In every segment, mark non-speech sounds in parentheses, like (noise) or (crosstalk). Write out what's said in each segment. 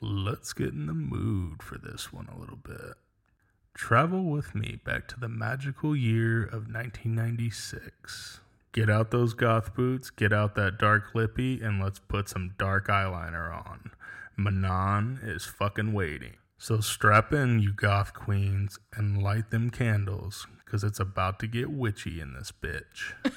Let's get in the mood for this one a little bit. Travel with me back to the magical year of 1996. Get out those goth boots, get out that dark lippy, and let's put some dark eyeliner on. Manon is fucking waiting. So strap in, you goth queens, and light them candles, because it's about to get witchy in this bitch. (laughs)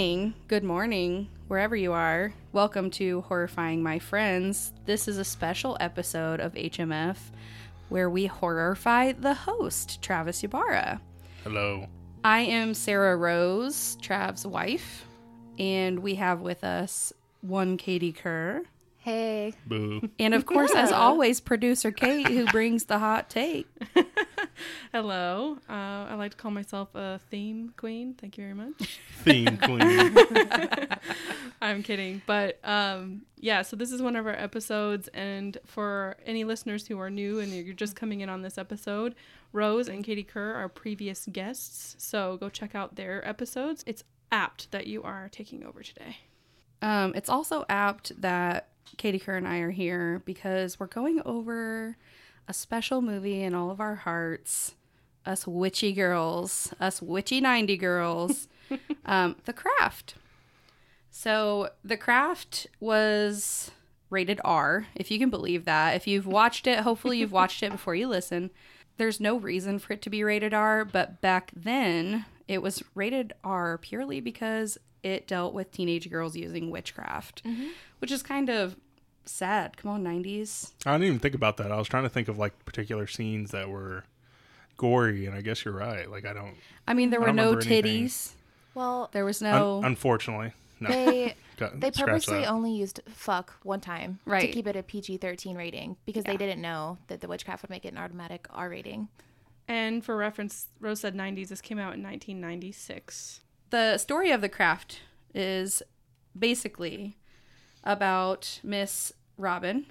Good good morning, wherever you are. Welcome to Horrifying My Friends. This is a special episode of HMF where we horrify the host, Travis Ybarra. Hello. I am Sarah Rose, Trav's wife, and we have with us one Katie Kerr. Hey. Boo. And of course, as always, producer Kate, who brings the hot take. (laughs) Hello. Uh, I like to call myself a theme queen. Thank you very much. Theme queen. (laughs) I'm kidding. But um, yeah, so this is one of our episodes. And for any listeners who are new and you're just coming in on this episode, Rose and Katie Kerr are previous guests. So go check out their episodes. It's apt that you are taking over today. Um, it's also apt that Katie Kerr and I are here because we're going over a special movie in all of our hearts. Us witchy girls, us witchy 90 girls, (laughs) um, The Craft. So, The Craft was rated R, if you can believe that. If you've watched it, hopefully you've (laughs) watched it before you listen. There's no reason for it to be rated R, but back then it was rated R purely because it dealt with teenage girls using witchcraft, mm-hmm. which is kind of sad. Come on, 90s. I didn't even think about that. I was trying to think of like particular scenes that were gory, and I guess you're right. Like I don't. I mean, there I were no remember anything. titties. Well, There was Un- no. unfortunately, no. they (laughs) they purposely that. only used fuck one time Right. to keep it a PG-13 rating because Yeah. they didn't know that the witchcraft would make it an automatic R rating. And for reference, Rose said 90s. This came out in 1996. The story of the craft is basically about Miss Robin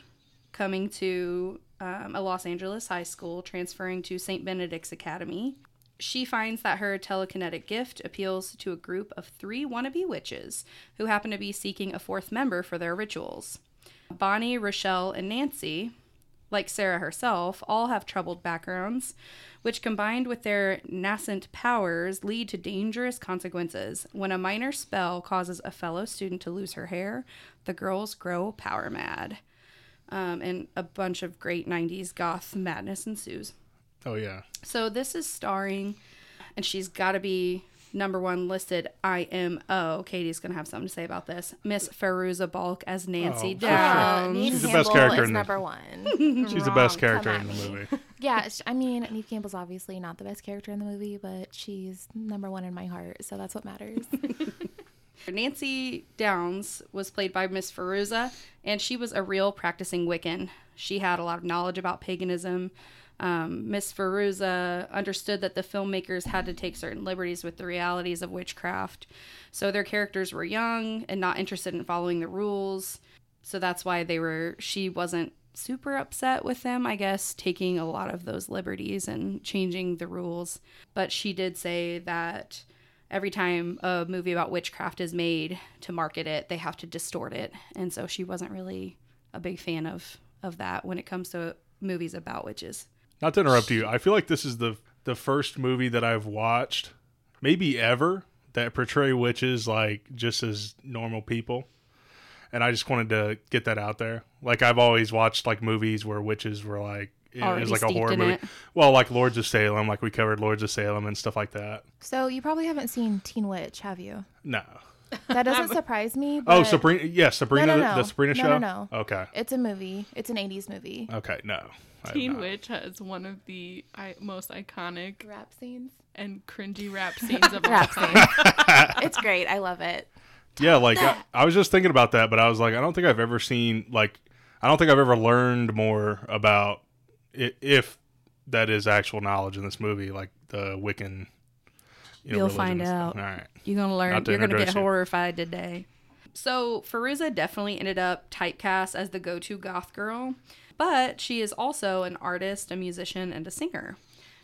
coming to um, a Los Angeles high school, transferring to St. Benedict's Academy. She finds that her telekinetic gift appeals to a group of three wannabe witches who happen to be seeking a fourth member for their rituals. Bonnie, Rochelle, and Nancy, like Sarah herself, all have troubled backgrounds, which combined with their nascent powers lead to dangerous consequences. When a minor spell causes a fellow student to lose her hair, the girls grow power mad. Um, and a bunch of great 90s goth madness ensues. Oh yeah. So this is starring, and she's got to be number one listed IMO. Katie's going to have something to say about this. Miss Fairuza Balk as Nancy Oh, for sure. Downs. Neve the best Campbell character is in the- number (laughs) one. She's the best character in the movie. (laughs) yeah, I mean, Neve Campbell's obviously not the best character in the movie, but she's number one in my heart, so that's what matters. (laughs) Nancy Downs was played by Miss Fairuza, and she was a real practicing Wiccan. She had a lot of knowledge about paganism. Um, Miss Fairuza understood that the filmmakers had to take certain liberties with the realities of witchcraft. So their characters were young and not interested in following the rules. So that's why they were, she wasn't super upset with them, I guess, taking a lot of those liberties and changing the rules. But she did say that every time a movie about witchcraft is made to market it, they have to distort it. And so she wasn't really a big fan of of that when it comes to movies about witches. Not to interrupt you, I feel like this is the the first movie that I've watched, maybe ever, that portray witches like just as normal people. And I just wanted to get that out there. Like I've always watched like movies where witches were like it Already was like a horror movie. it. Well, like Lords of Salem, like we covered Lords of Salem and stuff like that. so you probably haven't seen Teen Witch, have you? No. That doesn't surprise me. (laughs) Oh, but Sabrina. Yes, Sabrina. No, no, the- no. The Sabrina No, show. no, no. Okay. It's a movie. It's an '80s movie. Okay. No. I have Teen. Witch has one of the I, most iconic Rap scenes. and cringy rap (laughs) scenes of all Rap time. scenes. (laughs) it's great. I love it. Yeah, like I, I was just thinking about that, but I was like, I don't think I've ever seen like, I don't think I've ever learned more about i if that is actual knowledge in this movie, like the Wiccan. You You'll religion find and stuff. out. All right. You're gonna learn. Not to You're gonna get introduce you. horrified today. So Fairuza definitely ended up typecast as the go-to goth girl, but she is also an artist, a musician, and a singer.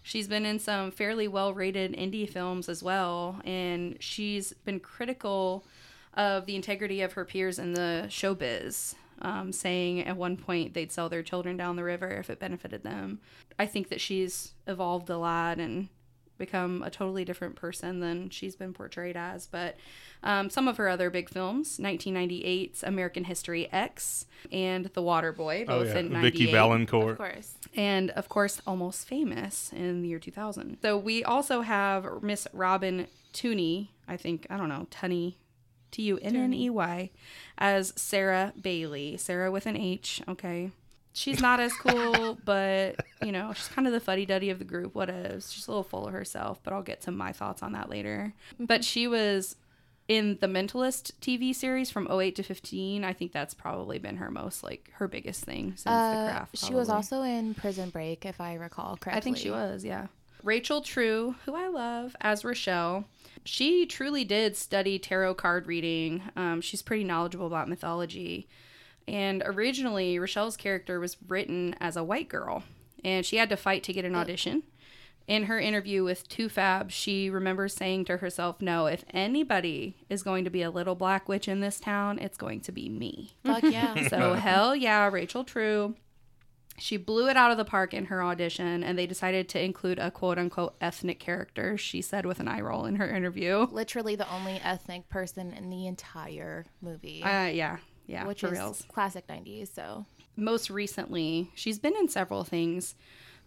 She's been in some fairly well-rated indie films as well, and she's been critical of the integrity of her peers in the showbiz, um, saying at one point they'd sell their children down the river if it benefited them. I think that she's evolved a lot and become a totally different person than she's been portrayed as. But um, some of her other big films 1998's American History X and The Water Boy, Oh both yeah, in Vicky 98 Valancourt. Of course. and of course almost famous in the year 2000 so we also have miss robin tooney i think i don't know tunny t-u-n-n-e-y as sarah bailey sarah with an h okay she's not as cool but you know she's kind of the fuddy-duddy of the group what is she's a little full of herself but i'll get to my thoughts on that later but she was in the mentalist tv series from 08 to 15 i think that's probably been her most like her biggest thing since the Uh, craft she was also in Prison Break, if I recall correctly. I think she was, yeah. Rachel True, who I love as Rochelle, she truly did study tarot card reading. Um, she's pretty knowledgeable about mythology. And originally, Rochelle's character was written as a white girl, and she had to fight to get an audition. In her interview with Two Fab, she remembers saying to herself, No, if anybody is going to be a little black witch in this town, it's going to be me. Fuck (laughs) yeah. So hell yeah, Rachel True. She blew it out of the park in her audition, and they decided to include a quote unquote ethnic character. She said with an eye roll in her interview. Literally the only ethnic person in the entire movie, Uh, yeah, yeah, which for is reals. classic '90s. So Most recently, she's been in several things,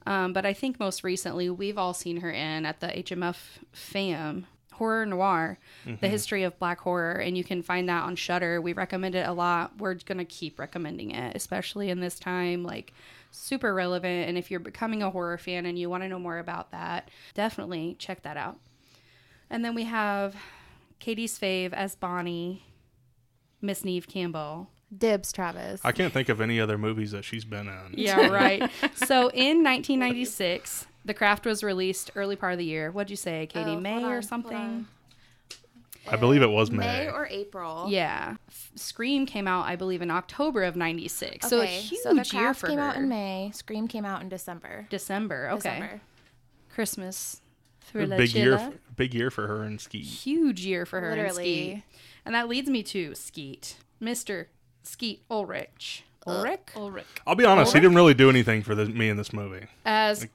um, but I think most recently we've all seen her in at the HMF FAM horror noir, the history of black horror, and you can find that on Shudder. We recommend it a lot. We're gonna keep recommending it, especially in this time, like super relevant. And if you're becoming a horror fan and you want to know more about that, definitely check that out. And then we have Katie's fave as Bonnie, Miss Neve Campbell. dibs, Travis. I can't think of any other movies that she's been in. Yeah, (laughs) right. so in 1996, The Craft was released early part of the year. What'd you say, Katie? Oh, May on, or something? I believe it was May. May or April. Yeah. Scream came out, I believe, in October of 96. So a Okay, huge so the year craft for came her. out in May. Scream came out in December. December. Okay. December. Christmas. Thriller big year, Chilla. f- big year for her and Ski. Huge year for her in Literally. Skeet. And that leads me to Skeet. Mr. Skeet Ulrich. Uh, Ulrich? Ulrich. I'll be honest, he didn't really do anything for this, me in this movie. As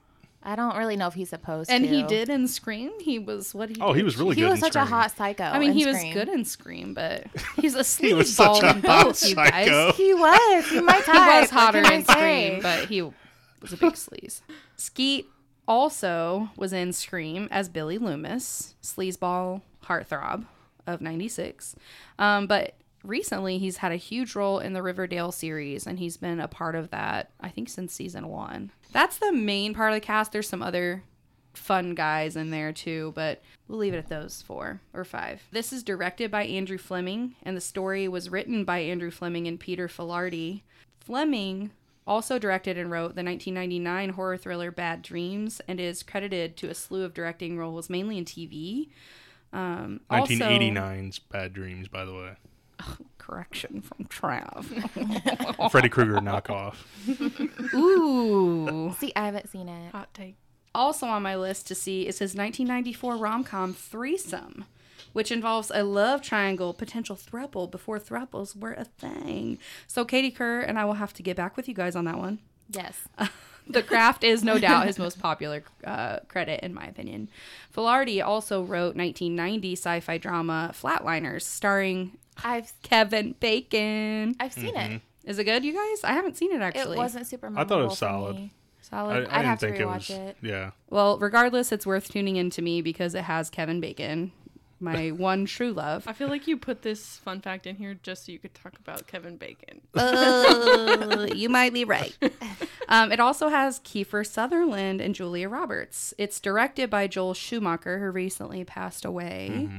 I don't really know if he's supposed to and to. he did in Scream. He was what he Oh, did. he was really He good. was in such a Scream. hot psycho. I mean, in he was Scream. good in Scream, but (laughs) he's a sleaze. He was such sleazeball a in hot both, you guys. psycho. (laughs) He was. He my (laughs) he type. was hotter what can I in say? Scream, but he was a big sleaze. Skeet also was in Scream as Billy Loomis, sleazeball heartthrob of '96. Um, but recently, he's had a huge role in the Riverdale series, and he's been a part of that. I think since season one. That's the main part of the cast. There's some other fun guys in there too, but we'll leave it at those four or five. This is directed by Andrew Fleming, and the story was written by Andrew Fleming and Peter Filardi. Fleming also directed and wrote the 1999 horror thriller Bad Dreams and is credited to a slew of directing roles, mainly in TV. Um, also- 1989's Bad Dreams, by the way. correction from Trav. (laughs) Freddy Krueger knockoff. (laughs) Ooh. See, I haven't seen it. Hot take. Also on my list to see is his 1994 rom-com Threesome, which involves a love triangle potential throuple before throuples were a thing. So Katie Kerr and I will have to get back with you guys on that one. Yes. (laughs) The Craft is no doubt his most popular uh, credit, in my opinion. Filardi also wrote 1990 sci-fi drama Flatliners, starring I've Kevin Bacon. I've seen it. Is it good, you guys? I haven't seen it actually. It wasn't super. I thought it was memorable for solid. me. I, solid. I I'd didn't have to think it rewatch was. it. Yeah. well, regardless, it's worth tuning in to me because it has Kevin Bacon. My (laughs) one true love. I feel like you put this fun fact in here just so you could talk about Kevin Bacon. Uh, (laughs) you might be right. (laughs) Um, it also has Kiefer Sutherland and Julia Roberts. It's directed by Joel Schumacher, who recently passed away.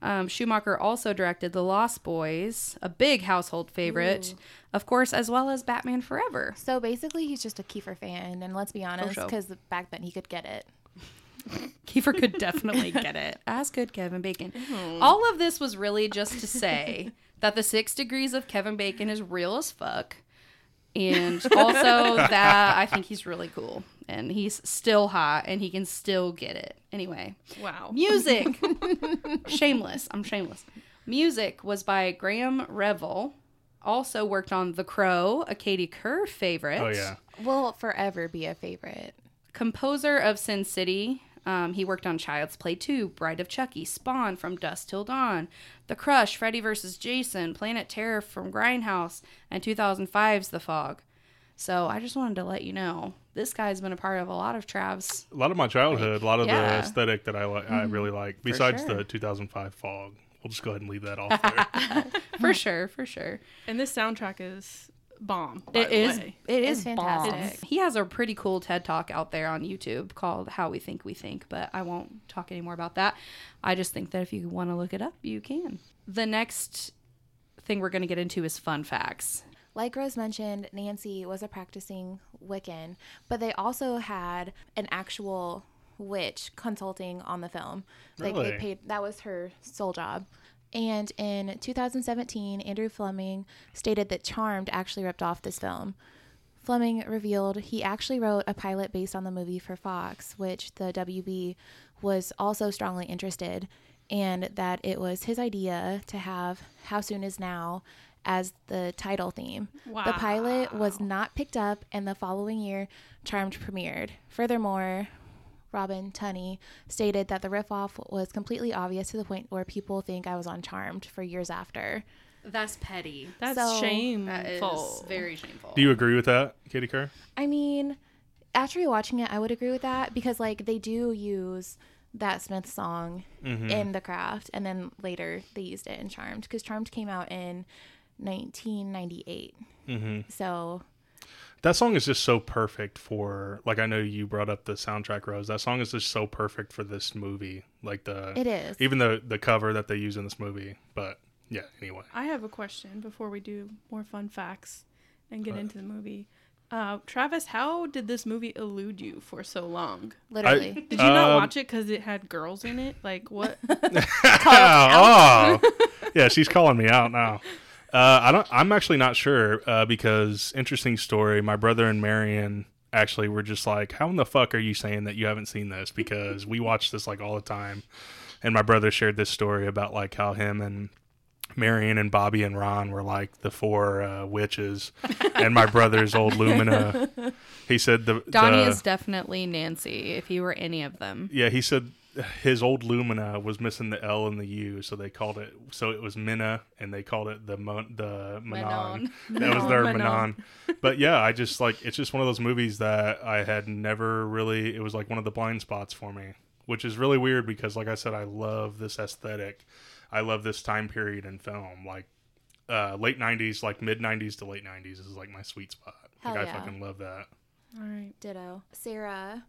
Um, Schumacher also directed The Lost Boys, a big household favorite, of course, as well as Batman Forever. So basically, he's just a Kiefer fan, and let's be honest, sure. because back then he could get it. (laughs) Kiefer could definitely (laughs) get it, as could Kevin Bacon. Mm-hmm. All of this was really just to say that the six degrees of Kevin Bacon is real as fuck. And (laughs) also that I think he's really cool. And he's still hot and he can still get it. Anyway, Wow. music. shameless. I'm shameless. Music was by Graeme Revell. Also worked on The Crow, a Katie Kerr favorite Oh yeah. Will forever be a favorite. composer of Sin City. Um, he worked on Child's Play 2, Bride of Chucky, Spawn from Dusk Till Dawn, The Crush, Freddy vs. Jason, Planet Terror from Grindhouse, and 2005's The Fog. So I just wanted to let you know this guy's been a part of a lot of Trav's. A lot of my childhood, a lot of yeah. the aesthetic that I like, I really like. Besides sure. the 2005 Fog, we'll just go ahead and leave that (laughs) off there. For sure, for sure. And this soundtrack is bomb. By It the is. way. It It's is fantastic. fantastic. He has a pretty cool TED talk out there on YouTube called "How We Think We Think," but I won't talk any more about that. I just think that if you want to look it up, you can. The next thing we're going to get into is fun facts. Like Rose mentioned, Nancy was a practicing Wiccan, but they also had an actual witch consulting on the film. Like Really? they paid that was her sole job. And in 2017, Andrew Fleming stated that Charmed actually ripped off this film. Fleming revealed he actually wrote a pilot based on the movie for Fox, which the WB was also strongly interested, and that it was his idea to have How Soon Is Now as the title theme. The pilot was not picked up, and the following year, Charmed premiered. Furthermore, Robin Tunney stated that the riff-off was completely obvious to the point where people think I was on Charmed for years after. That's petty. That's So- shameful. That is very shameful. Do you agree with that, Katie Kerr? I mean, after rewatching it, I would agree with that because like they do use that Smith song mm-hmm. in The Craft, and then later they used it in Charmed because Charmed came out in 1998. Mm-hmm. So That song is just so perfect for like I know you brought up the soundtrack Rose. That song is just so perfect for this movie. Like the It is. even the the cover that they use in this movie. But yeah, anyway. I have a question before we do more fun facts and get into the movie. Uh, Travis, how did this movie elude you for so long? literally, Did you not Um, watch it because it had girls in it? Like what? (laughs) (laughs) oh, yeah, she's calling me out now. (laughs) Uh, I don't. I'm actually not sure uh, because interesting story. My brother and Marion actually were just like, "How in the fuck are you saying that you haven't seen this?" Because we watch this like all the time, and my brother shared this story about like how him and Marion and Bobby and Ron were like the four uh, witches, (laughs) and my brother's old Lumina. He said the Donnie the- is definitely Nancy. If he were any of them, yeah, he said his old Lumina was missing the L and the U, so they called it. So it was Minna, and they called it the Mon, the Manon. (laughs) That was their Manon. Manon. But yeah, I just like it's just one of those movies that I had never really. It was like one of the blind spots for me, which is really weird because, like I said, I love this aesthetic. I love this time period in film, like uh, late '90s, like mid '90s to late '90s is like my sweet spot. Hell like yeah. I fucking love that. All right. ditto. Sarah,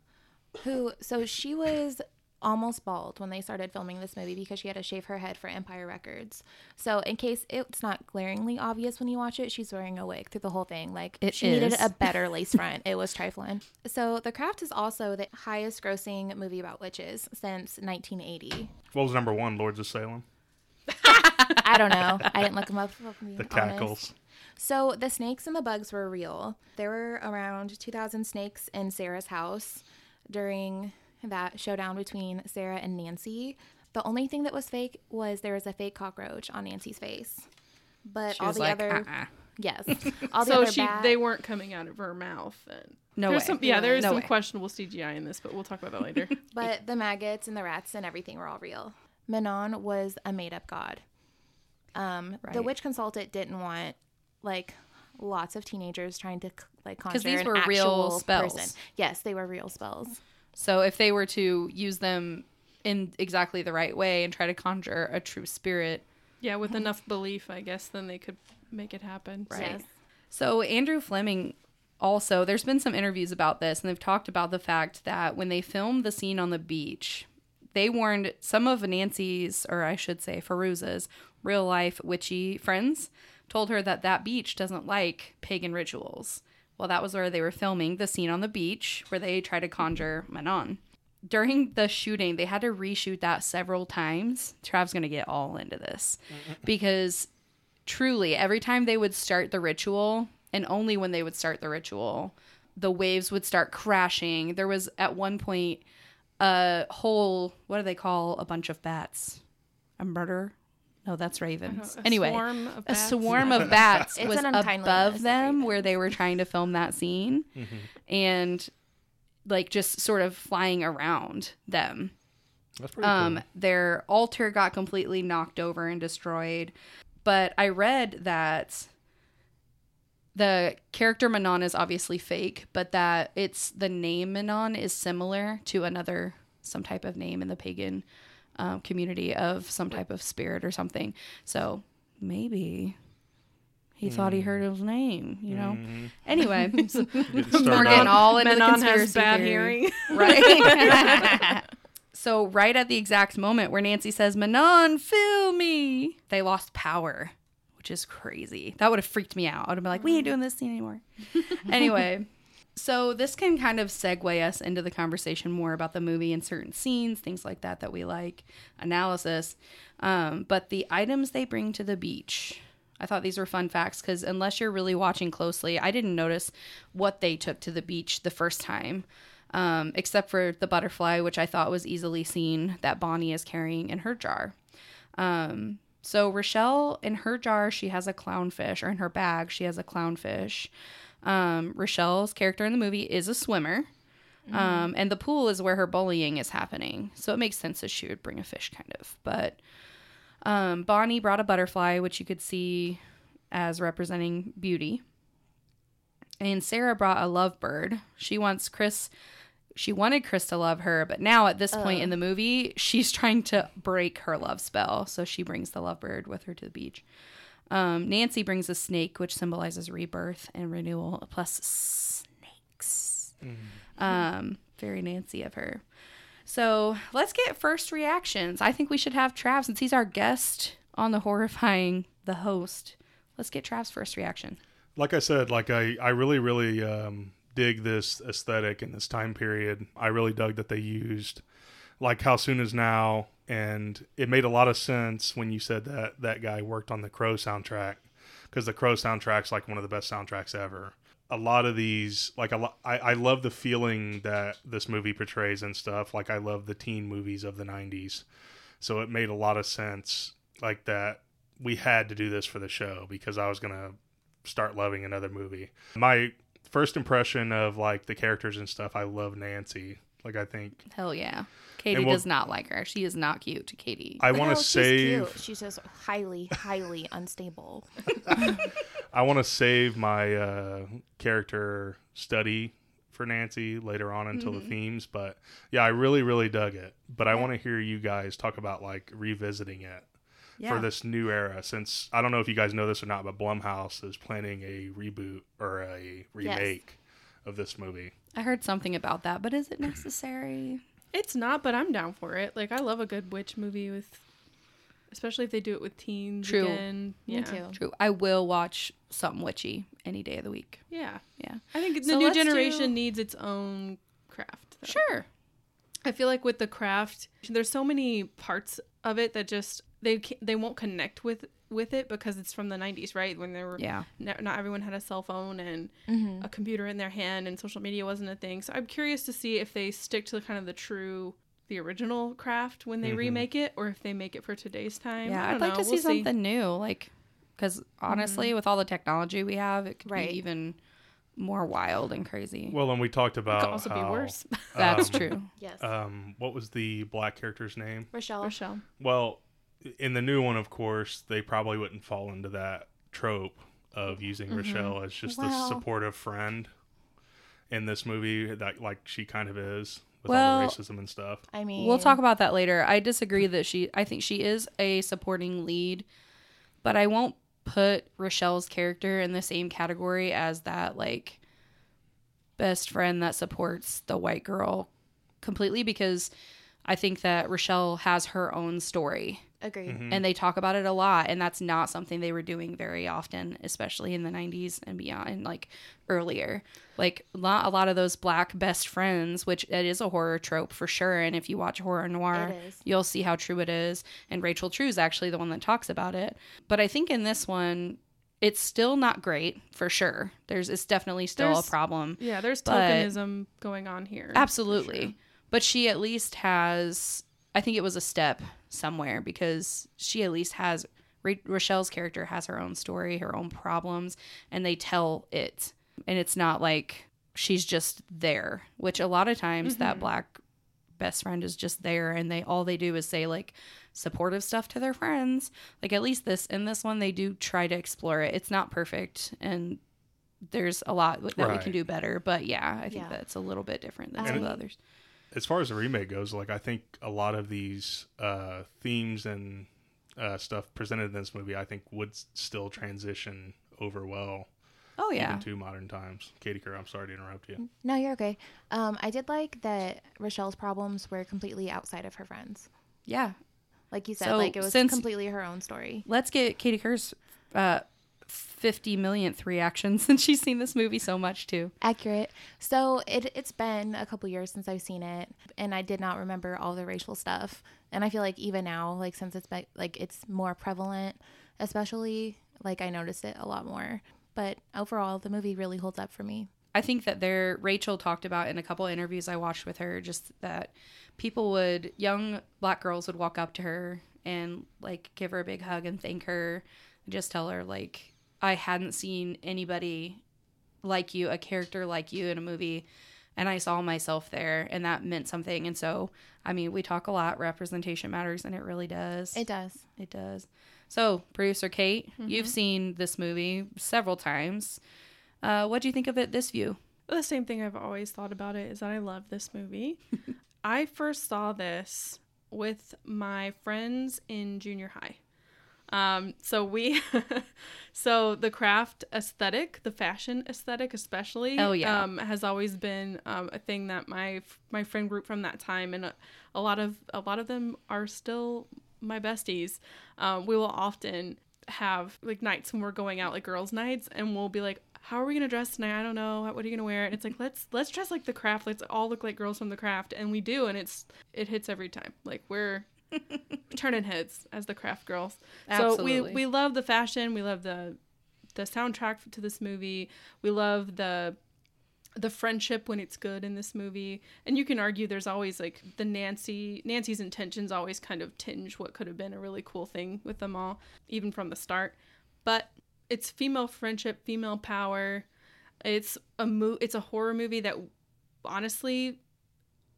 who so she was almost bald when they started filming this movie because she had to shave her head for Empire Records. So in case it's not glaringly obvious when you watch it, she's wearing a wig through the whole thing. Like It she needed a better (laughs) lace front. It was trifling. So The Craft is also the highest grossing movie about witches since 1980. What was number one? Lords of Salem. (laughs) I don't know. I didn't look them up. if I'm The honest. cackles. So the snakes and the bugs were real. There were around 2,000 snakes in Sarah's house during that showdown between Sarah and Nancy. The only thing that was fake was there was a fake cockroach on Nancy's face. But she all was the like, other uh-uh. yes, (laughs) all the So other she bad, they weren't coming out of her mouth. Then. No There's way. Some, yeah, there is No some way. questionable CGI in this, but we'll talk about that later. (laughs) but the maggots and the rats and everything were all real. Manon was a made up god. Um, The witch consultant didn't want like lots of teenagers trying to like 'Cause conjure these an were real actual spells. person. Yes, they were real spells. So if they were to use them in exactly the right way and try to conjure a true spirit. Yeah, with oh. enough belief, I guess, then they could make it happen. Right. Yes. So Andrew Fleming also there's been some interviews about this and they've talked about the fact that when they filmed the scene on the beach, they warned some of Nancy's or I should say Fairuza's real life witchy friends told her that that beach doesn't like pagan rituals. Well, that was where they were filming the scene on the beach where they try to conjure Manon. During the shooting, they had to reshoot that several times. Trav's going to get all into this because truly every time they would start the ritual and only when they would start the ritual the waves would start crashing there was at one point a whole what do they call a bunch of bats a murder no that's ravens A anyway swarm of a bats. swarm of (laughs) bats was above of them where they were trying to film that scene and like just sort of flying around them That's pretty um, cool. their altar got completely knocked over and destroyed. But I read that the character Manon is obviously fake, but that it's the name Manon is similar to another some type of name in the pagan um, community of some type of spirit or something. So maybe he thought he heard his name, you know. Anyway, so we're getting all into the conspiracy has bad theory. hearing. (laughs) Right. (laughs) so right at the exact moment where Nancy says, Manon, fill me, they lost power, which is crazy. That would have freaked me out. I would have been like, we ain't doing this scene anymore. (laughs) anyway, so this can kind of segue us into the conversation more about the movie and certain scenes, things like that that we like, analysis. Um, but the items they bring to the beach. I thought these were fun facts because unless you're really watching closely, I didn't notice what they took to the beach the first time um, except for the butterfly, which I thought was easily seen that Bonnie is carrying in her jar. Um, so Rochelle, in her jar, she has a clownfish, or in her bag, she has a clownfish. Um, Rochelle's character in the movie is a swimmer, um, and the pool is where her bullying is happening. So it makes sense that she would bring a fish, kind of. But um, Bonnie brought a butterfly, which you could see as representing beauty. And Sarah brought a lovebird. She wants Chris she wanted Chris to love her, but now at this point in the movie, (laughs) she's trying to break her love spell. So she brings the lovebird with her to the beach. Um, Nancy brings a snake, which symbolizes rebirth and renewal, plus snakes. Um, very Nancy of her. So let's get first reactions. I think we should have Trav, since he's our guest on the horrifying, the host. Let's get Trav's first reaction. like I said, like I, I really, really um, dig this aesthetic in this time period. I really dug that they used like How Soon Is Now, and it made a lot of sense when you said that that guy worked on the Crow soundtrack because the Crow soundtrack's like one of the best soundtracks ever. A lot of these, like a I, I love the feeling that this movie portrays and stuff. Like I love the teen movies of the '90s, so it made a lot of sense. Like that, we had to do this for the show because I was gonna start loving another movie. My first impression of like the characters and stuff, I love Nancy. Like I think Hell yeah. Katie we'll- does not like her. She is not cute to Katie. I want No, to she's save cute. She's just highly, highly (laughs) unstable. I want to save my uh, character study for Nancy later on until Mm-hmm. the themes, but yeah, I really really dug it. But I want to hear you guys talk about like revisiting it Yeah. for this new era since I don't know if you guys know this or not, but Blumhouse is planning a reboot or a remake of this movie. I heard something about that, but is it necessary? It's not, but I'm down for it. Like I love a good witch movie with, especially if they do it with teens True. again. Me too. True. I will watch something witchy any day of the week. Yeah, Yeah. I think the So new generation do- needs its own craft. though. Sure. I feel like with the craft, there's so many parts of it that just they ca- they won't connect with with it because it's from the 90s, right? When there were Yeah. n- not everyone had a cell phone and a computer in their hand and social media wasn't a thing. So I'm curious to see if they stick to the, kind of the true the original craft when they remake it or if they make it for today's time. Yeah. I I'd don't like know. to see We'll something new. Like, because honestly, with all the technology we have, it could Right. be even more wild and crazy. Well, and we talked about it Could also be how, worse. (laughs) That's um, true. Yes. Um, what was the black character's name? Rochelle. Rochelle. Well, in the new one, of course, they probably wouldn't fall into that trope of using mm-hmm. Rochelle as just Well- a supportive friend in this movie that like she kind of is with Well, all the racism and stuff. I mean, We'll talk about that later. I disagree that she I think she is a supporting lead, but I won't put Rochelle's character in the same category as that like best friend that supports the white girl completely because I think that Rochelle has her own story Agreed. Mm-hmm. and they talk about it a lot and that's not something they were doing very often especially in the 90s and beyond and like earlier like lot, a lot of those black best friends which it is a horror trope for sure and if you watch horror noir you'll see how true it is and rachel true is actually the one that talks about it but i think in this one it's still not great for sure there's it's definitely still There's- a problem Yeah, there's tokenism going on here. Absolutely. sure. But she at least has, I think it was a step somewhere because she at least has, Ra- Rochelle's character has her own story, her own problems, and they tell it. And it's not like she's just there, which a lot of times that mm-hmm. black best friend is just there and they all they do is say like supportive stuff to their friends. Like at least this in this one they do try to explore it. It's not perfect and there's a lot that we can do better but yeah i think Yeah. that's a little bit different than And some of the others As far as the remake goes, like I think a lot of these uh, themes and uh, stuff presented in this movie, I think would s- still transition over well oh yeah even to modern times. Katie Kerr, I'm sorry to interrupt you. No, you're okay. Um, I did like that Rochelle's problems were completely outside of her friends. yeah Like you said, So, like it was since- completely her own story. let's get katie kerr's uh 50 millionth reaction since she's seen this movie so much too Accurate. So it it's been a couple years since I've seen it, and I did not remember all the racial stuff. And I feel like even now, like since it's been, like it's more prevalent, especially like I noticed it a lot more. But overall, the movie really holds up for me. I think that there Rachel talked about in a couple interviews I watched with her just that people would young black girls would walk up to her and like give her a big hug and thank her and just tell her like I hadn't seen anybody like you, a character like you in a movie and I saw myself there and that meant something. And so, I mean, we talk a lot representation matters and it really does. It does. It does. So, producer Kate, you've seen this movie several times. Uh, what do you think of it this view? The same thing I've always thought about it is that I love this movie. (laughs) I first saw this with my friends in junior high. Um, so we, (laughs) so the craft aesthetic, the fashion aesthetic, especially, Oh, yeah. um, has always been um, a thing that my my friend group from that time, and a, a lot of a lot of them are still my besties. Um, we will often have like nights when we're going out, like girls' nights, and we'll be like, "How are we gonna dress tonight? I don't know. What are you gonna wear?" And it's like, let's let's dress like the craft. Let's all look like girls from the craft, and we do, and it's it hits every time. Like we're (laughs) turning heads as the craft girls. So we we love the fashion. We love the the soundtrack to this movie. We love the the friendship when it's good in this movie. And you can argue there's always like the Nancy Nancy's intentions always kind of tinge what could have been a really cool thing with them all, even from the start. But it's female friendship, female power. It's a mo- it's a horror movie that honestly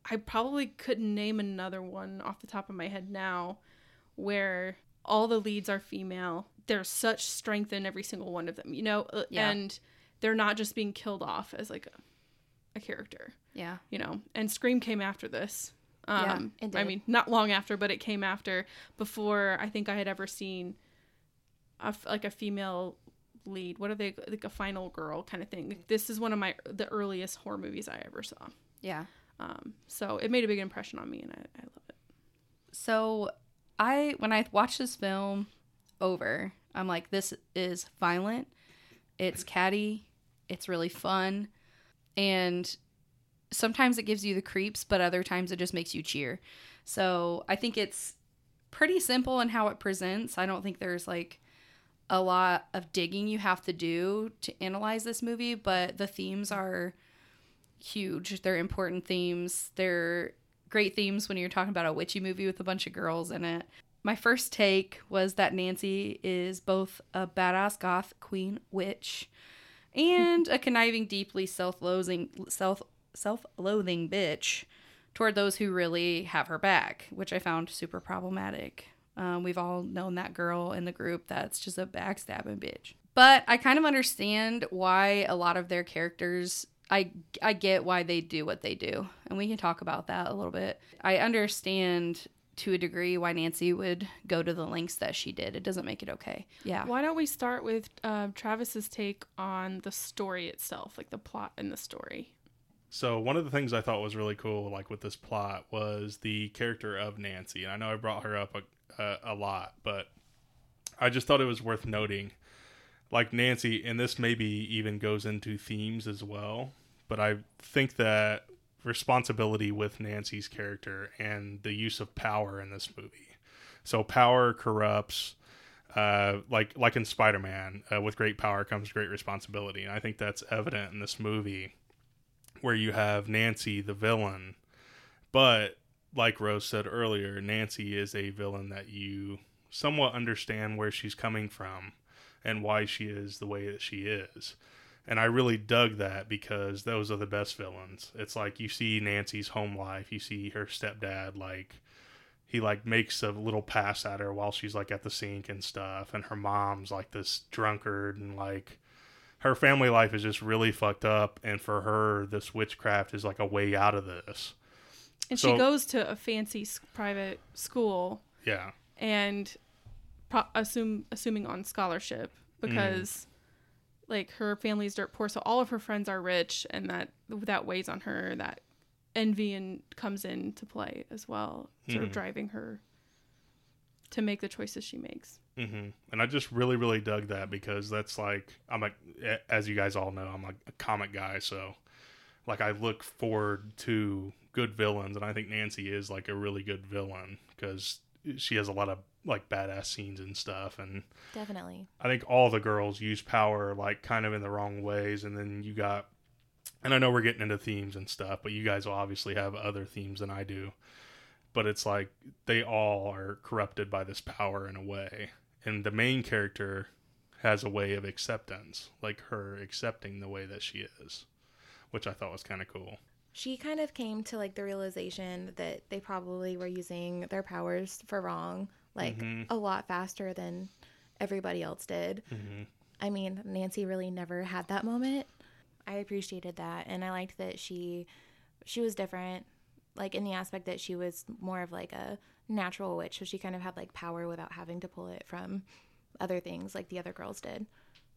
I probably couldn't name another one off the top of my head now where all the leads are female. There's such strength in every single one of them, you know, Uh, Yeah. and they're not just being killed off as like a, a character, Yeah. you know. And Scream came after this. Yeah, Um, it I mean, not long after, but it came after before I think I had ever seen a like a female lead. What are they like a final girl kind of thing? This is one of my the earliest horror movies I ever saw. Yeah. Um, so it made a big impression on me, and I, I love it. So I when I watched this film over, I'm like, this is violent. It's catty. It's really fun. And sometimes it gives you the creeps, but other times it just makes you cheer. So I think it's pretty simple in how it presents. I don't think there's like a lot of digging you have to do to analyze this movie, but the themes are huge. They're important themes. They're great themes when you're talking about a witchy movie with a bunch of girls in it. My first take was that Nancy is both a badass goth queen witch and a conniving, deeply self-loathing, self self-loathing bitch toward those who really have her back, which I found super problematic. Um, we've all known that girl in the group that's just a backstabbing bitch. But I kind of understand why a lot of their characters I I get why they do what they do, and we can talk about that a little bit. I understand to a degree why Nancy would go to the lengths that she did. It doesn't make it okay. Yeah. Why don't we start with uh, Travis's take on the story itself, like the plot and the story? So one of the things I thought was really cool, like with this plot, was the character of Nancy. And I know I brought her up a, a, a lot, but I just thought it was worth noting. Like Nancy, and this maybe even goes into themes as well, but I think that responsibility with Nancy's character and the use of power in this movie. So power corrupts. Uh, like like in Spider-Man, uh, with great power comes great responsibility, and I think that's evident in this movie where you have Nancy, the villain, but like Rose said earlier, Nancy is a villain that you somewhat understand where she's coming from and why she is the way that she is. And I really dug that because those are the best villains. It's like you see Nancy's home life, you see her stepdad like he like makes a little pass at her while she's like at the sink and stuff and her mom's like this drunkard and like her family life is just really fucked up and for her this witchcraft is like a way out of this And So- she goes to a fancy private school yeah and pro- assume assuming on scholarship because like her family's dirt poor so all of her friends are rich and that that weighs on her that envy and comes into play as well sort of driving her to make the choices she makes Mm-hmm. and i just really really dug that because that's like i'm a as you guys all know i'm a, a comic guy so like i look forward to good villains and i think nancy is like a really good villain because she has a lot of like badass scenes and stuff and Definitely. I think all the girls use power like kind of in the wrong ways, and then you got, and I know we're getting into themes and stuff, but you guys will obviously have other themes than I do, but it's like they all are corrupted by this power in a way, and the main character has a way of acceptance, like her accepting the way that she is, which I thought was kind of cool. She kind of came to like the realization that they probably were using their powers for wrong, like mm-hmm. a lot faster than everybody else did. Mm-hmm. I mean, Nancy really never had that moment. I appreciated that and I liked that she she was different like in the aspect that she was more of like a natural witch, so she kind of had like power without having to pull it from other things like the other girls did.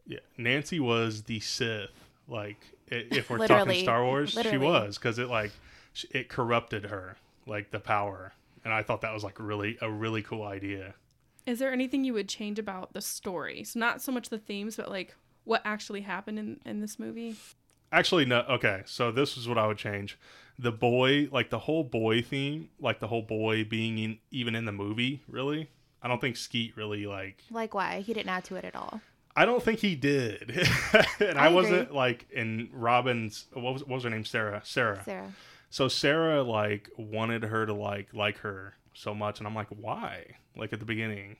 Yeah, Nancy was the Sith. Like, if we're talking Star Wars, she was because it like it corrupted her, like the power, and I thought that was like really a really cool idea. Is there anything you would change about the story? So not so much the themes, but like what actually happened in, in this movie? Actually, no. Okay, so this is what I would change: the boy, like the whole boy theme, like the whole boy being in, even in the movie. Really, I don't think Skeet really like. Like why? He didn't add to it at all. I don't think he did, (laughs) and I, I wasn't like in Robin's. What was what was her name? Sarah. Sarah. Sarah. So Sarah like wanted her to like like her so much, and I'm like, why? Like at the beginning,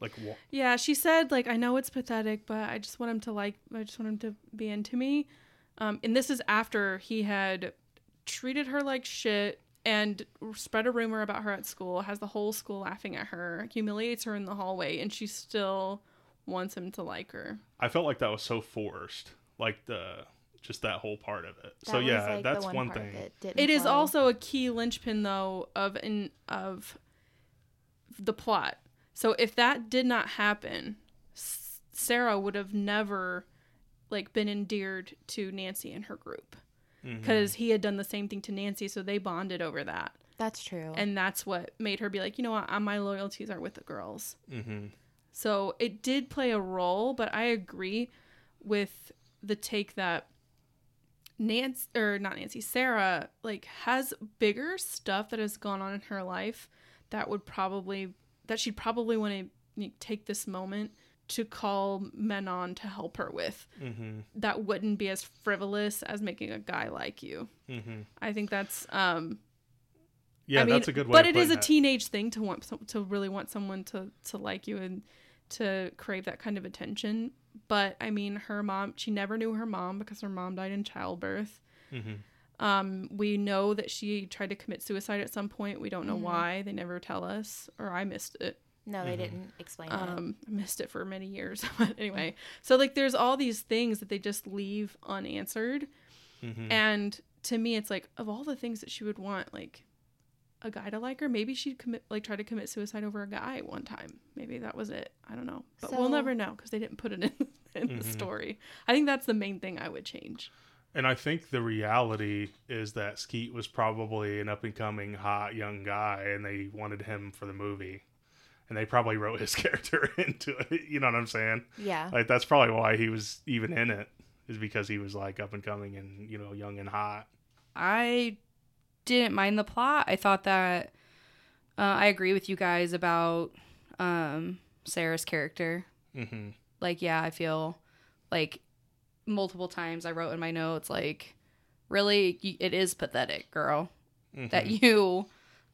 like wh- Yeah, she said like I know it's pathetic, but I just want him to like I just want him to be into me. Um, and this is after he had treated her like shit and spread a rumor about her at school, has the whole school laughing at her, humiliates her in the hallway, and she still wants him to like her. I felt like that was so forced, like the just that whole part of it. That so yeah, like, that's one part thing. that didn't It is also a key linchpin though of in of the plot. So if that did not happen, Sarah would have never like been endeared to Nancy and her group Mm-hmm. because he had done the same thing to Nancy, so they bonded over that, That's true. and that's what made her be like, you know what, uh, my loyalties are with the girls. hmm So it did play a role, but I agree with the take that Nancy or not Nancy, Sarah like has bigger stuff that has gone on in her life that would probably that she'd probably want to take this moment to call Manon to help her with. hmm That wouldn't be as frivolous as making a guy like you. hmm I think that's um Yeah, I mean, that's a good way. But it is putting a that. teenage thing to want to really want someone to to like you and to crave that kind of attention. But I mean, her mom, she never knew her mom because her mom died in childbirth. Mhm. Um, we know that she tried to commit suicide at some point. We don't know why. They never tell us, or I missed it. no, Mm-hmm. they didn't explain it. Um, I missed it for many years. (laughs) but anyway, so like, there's all these things that they just leave unanswered. Mhm. And to me, it's like of all the things that she would want, like a guy to like her, maybe she'd commit, like try to commit suicide over a guy one time. Maybe that was it. I don't know, but we'll never know because they didn't put it in (laughs) in the Mhm. story. I think that's the main thing I would change. And I think the reality is that Skeet was probably an up and coming hot young guy, and they wanted him for the movie, and they probably wrote his (laughs) character (laughs) into it. You know what I'm saying? Yeah. Like that's probably why he was even in it, is because he was like up and coming and you know young and hot. I didn't mind the plot. I thought that uh, I agree with you guys about um, Sarah's character. hmm Like, yeah, I feel like multiple times I wrote in my notes, like, really, it is pathetic, girl, that you,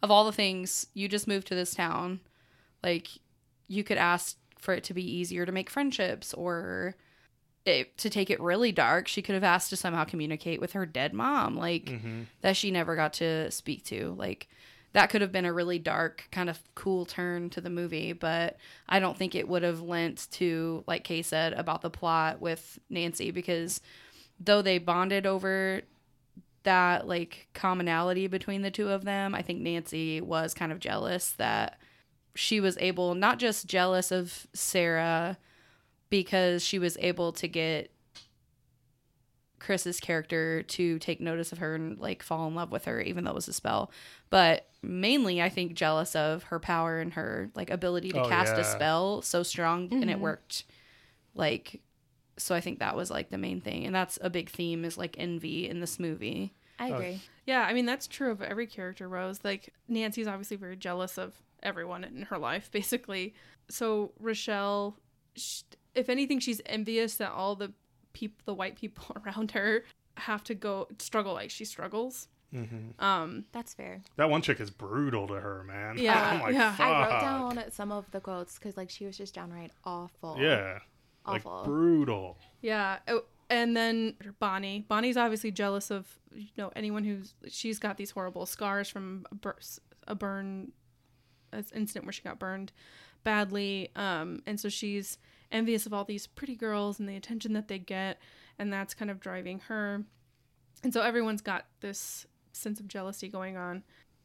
of all the things, you just moved to this town. Like, you could ask for it to be easier to make friendships or it, to take it really dark. She could have asked to somehow communicate with her dead mom, like, hmm that she never got to speak to. Like that could have been a really dark kind of cool turn to the movie, but I don't think it would have lent to like Kay said about the plot with Nancy because though they bonded over that like commonality between the two of them, I think Nancy was kind of jealous that she was able not just jealous of Sarah because she was able to get Chris's character to take notice of her and like fall in love with her, even though it was a spell. But mainly, I think jealous of her power and her like ability to Oh, cast yeah. a spell so strong, and it Mhm. worked. Like, so I think that was like the main thing, and that's a big theme is like envy in this movie. I agree. Yeah, I mean that's true of every character. Rose, like Nancy's obviously very jealous of everyone in her life, (laughs) basically. So Rochelle, sh if anything, she's envious that all the people, the white people (laughs) around her, have to go struggle like she struggles. hmm Um, That's fair. That one chick is brutal to her, man. Yeah, (laughs) I'm like, yeah. I wrote down some of the quotes because like she was just downright awful. Yeah, Awful. like brutal. yeah, oh, and then Bonnie. Bonnie's obviously jealous of you know anyone who's she's got these horrible scars from a, bur- a burn, an incident where she got burned badly. Um, and so she's envious of all these pretty girls and the attention that they get, and that's kind of driving her. And so everyone's got this sense of jealousy going on.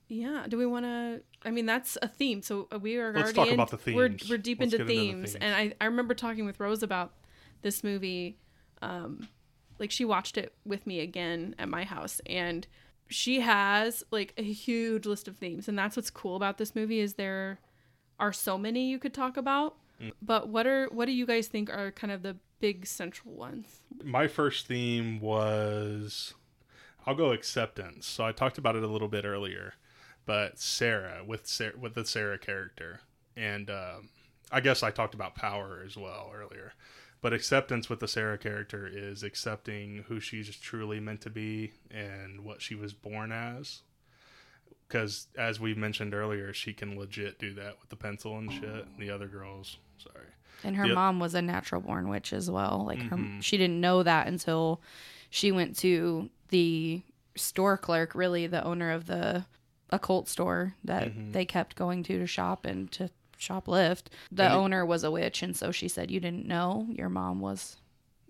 Yeah. Do we want to? I mean, that's a theme. So uh, we are Let's already talk in- about the We're themes. we're deep into get into themes, themes. and I I remember talking with Rose about this movie. Um, like she watched it with me again at my house, and she has like a huge list of themes, and that's what's cool about this movie is there are so many you could talk about. But what are what do you guys think are kind of the big central ones? my first theme was I'll go acceptance. So I talked about it a little bit earlier, but Sarah with Sarah, with the Sarah character, and um, I guess I talked about power as well earlier. But acceptance with the Sarah character is accepting who she's truly meant to be and what she was born as. Because as we mentioned earlier, she can legit do that with the pencil and shit. The other girls, sorry. And her Yep. mom was a natural born witch as well. Like her, Mhm. she didn't know that until she went to the store clerk, really the owner of the occult store that Mhm. they kept going to to shop and to shoplift. The And it- owner was a witch, and so she said, "You didn't know your mom was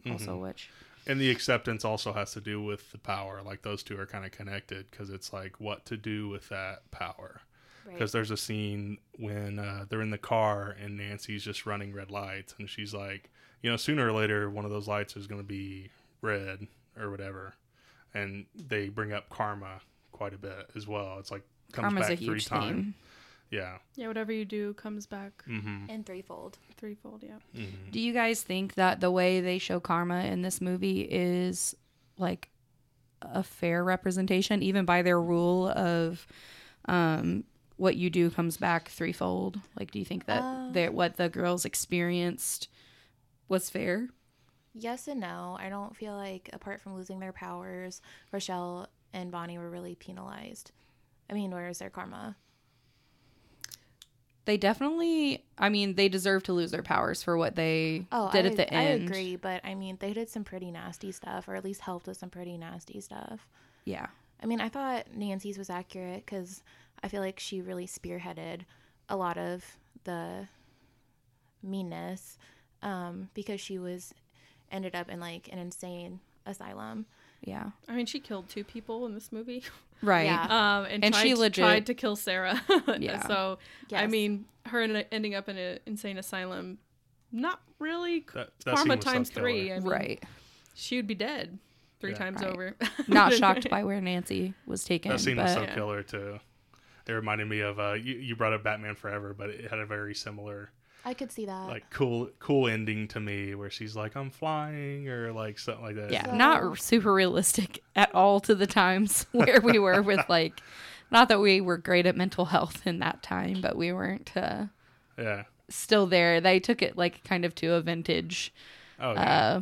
also a Mhm. witch." And the acceptance also has to do with the power. Like those two are kind of connected because it's like what to do with that power. Right. Because there's a scene when uh, they're in the car and Nancy's just running red lights, and she's like, you know, sooner or later one of those lights is going to be red or whatever. And they bring up karma quite a bit as well. It's like comes Karma's back a three times. Yeah. Yeah, whatever you do comes back Mm-hmm. And threefold. threefold. Yeah. mm-hmm. Do you guys think that the way they show karma in this movie is like a fair representation, even by their rule of um, what you do comes back threefold? Like, do you think that Uh. that what the girls experienced was fair? Yes and no. I don't feel like, apart from losing their powers, Rochelle and Bonnie were really penalized. I mean, where is their karma? They definitely, I mean, they deserve to lose their powers for what they Oh, did I, at the I end. I agree, but I mean, they did some pretty nasty stuff, or at least helped with some pretty nasty stuff. Yeah. I mean, I thought Nancy's was accurate because I feel like she really spearheaded a lot of the meanness um, because she was ended up in like an insane asylum. Yeah. I mean, she killed two people in this movie. (laughs) Right. Yeah. Um, and, And tried, she to- legit- tried to kill Sarah. (laughs) Yeah. So I mean, her ending up in an insane asylum, not really That- that karma times three. I mean, Right. She would be dead three Yeah. times Right. over. Not (laughs) shocked by where Nancy was taken. That scene but was so Yeah. killer too. It reminded me of uh, you, you brought up Batman Forever, but it had a very similar, I could see that. like cool, cool ending to me, where she's like, "I'm flying" or like something like that. yeah, So- not super realistic at all to the times (laughs) where we were with (laughs) like, not that we were great at mental health in that time, but we weren't uh, yeah. still there. They took it like kind of to a vintage Oh yeah.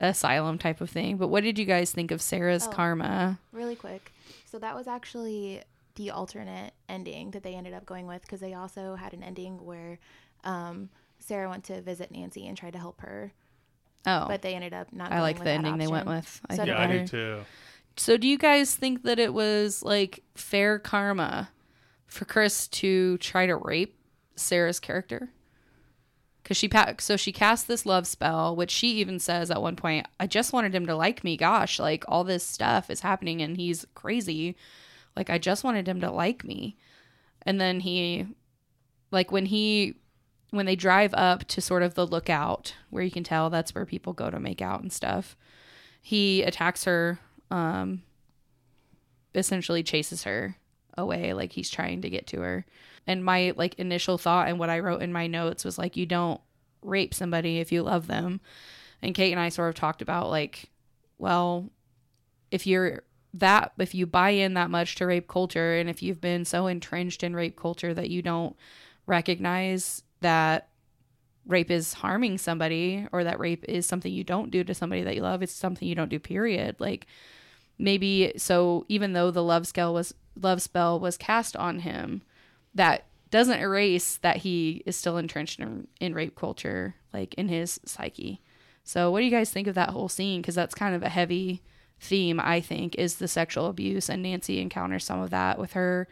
uh, asylum type of thing. But what did you guys think of Sarah's Oh. karma? really quick. So that was actually the alternate ending that they ended up going with because they also had an ending where um, Sarah went to visit Nancy and tried to help her, Oh, but they ended up not. I going like with the that ending they went with. I So think yeah, I better. do too. So, do you guys think that it was like fair karma for Chris to try to rape Sarah's character? Because she pa- so she cast this love spell, which she even says at one point, "I just wanted him to like me. Gosh, like all this stuff is happening, and he's crazy. Like I just wanted him to like me." And then he, like when he, when they drive up to sort of the lookout where you can tell that's where people go to make out and stuff, he attacks her um essentially chases her away. Like he's trying to get to her. And my like initial thought and what i wrote in my notes was like you don't rape somebody if you love them. And kate and i sort of talked about like well if you're that if you buy in that much to rape culture and if you've been so entrenched in rape culture that you don't recognize that rape is harming somebody or that rape is something you don't do to somebody that you love it's something you don't do period. Like maybe so even though the love spell was love spell was cast on him that doesn't erase that he is still entrenched in, in rape culture like in his psyche. So what do you guys think of that whole scene? Because that's kind of a heavy theme i think is the sexual abuse and nancy encounters some of that with her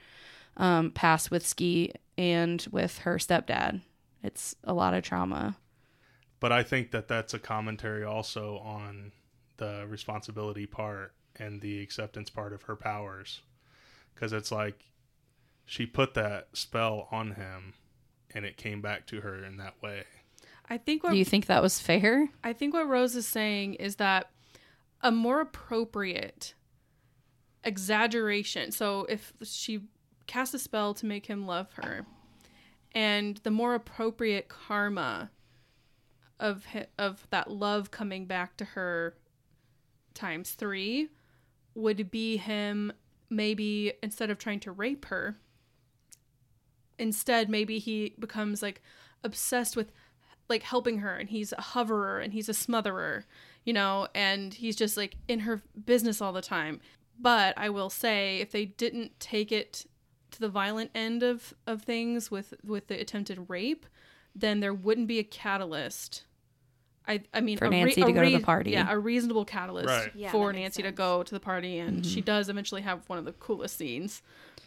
um, past with Skeet and with her stepdad it's a lot of trauma But I think that that's a commentary also on the responsibility part and the acceptance part of her powers. Because it's like she put that spell on him and it came back to her in that way. I think what do you think that was fair I think what Rose is saying is that a more appropriate exaggeration. So if she cast a spell to make him love her, and the more appropriate karma of of that love coming back to her times 3 would be him maybe instead of trying to rape her instead maybe he becomes like obsessed with like helping her and he's a hoverer and he's a smotherer you know and he's just like in her business all the time but i will say if they didn't take it to the violent end of of things with with the attempted rape then there wouldn't be a catalyst I, I mean, For a Nancy to go to the party. Yeah, a reasonable catalyst Right. Yeah, for that makes Nancy to go to the party, and Mm-hmm. she does eventually have one of the coolest scenes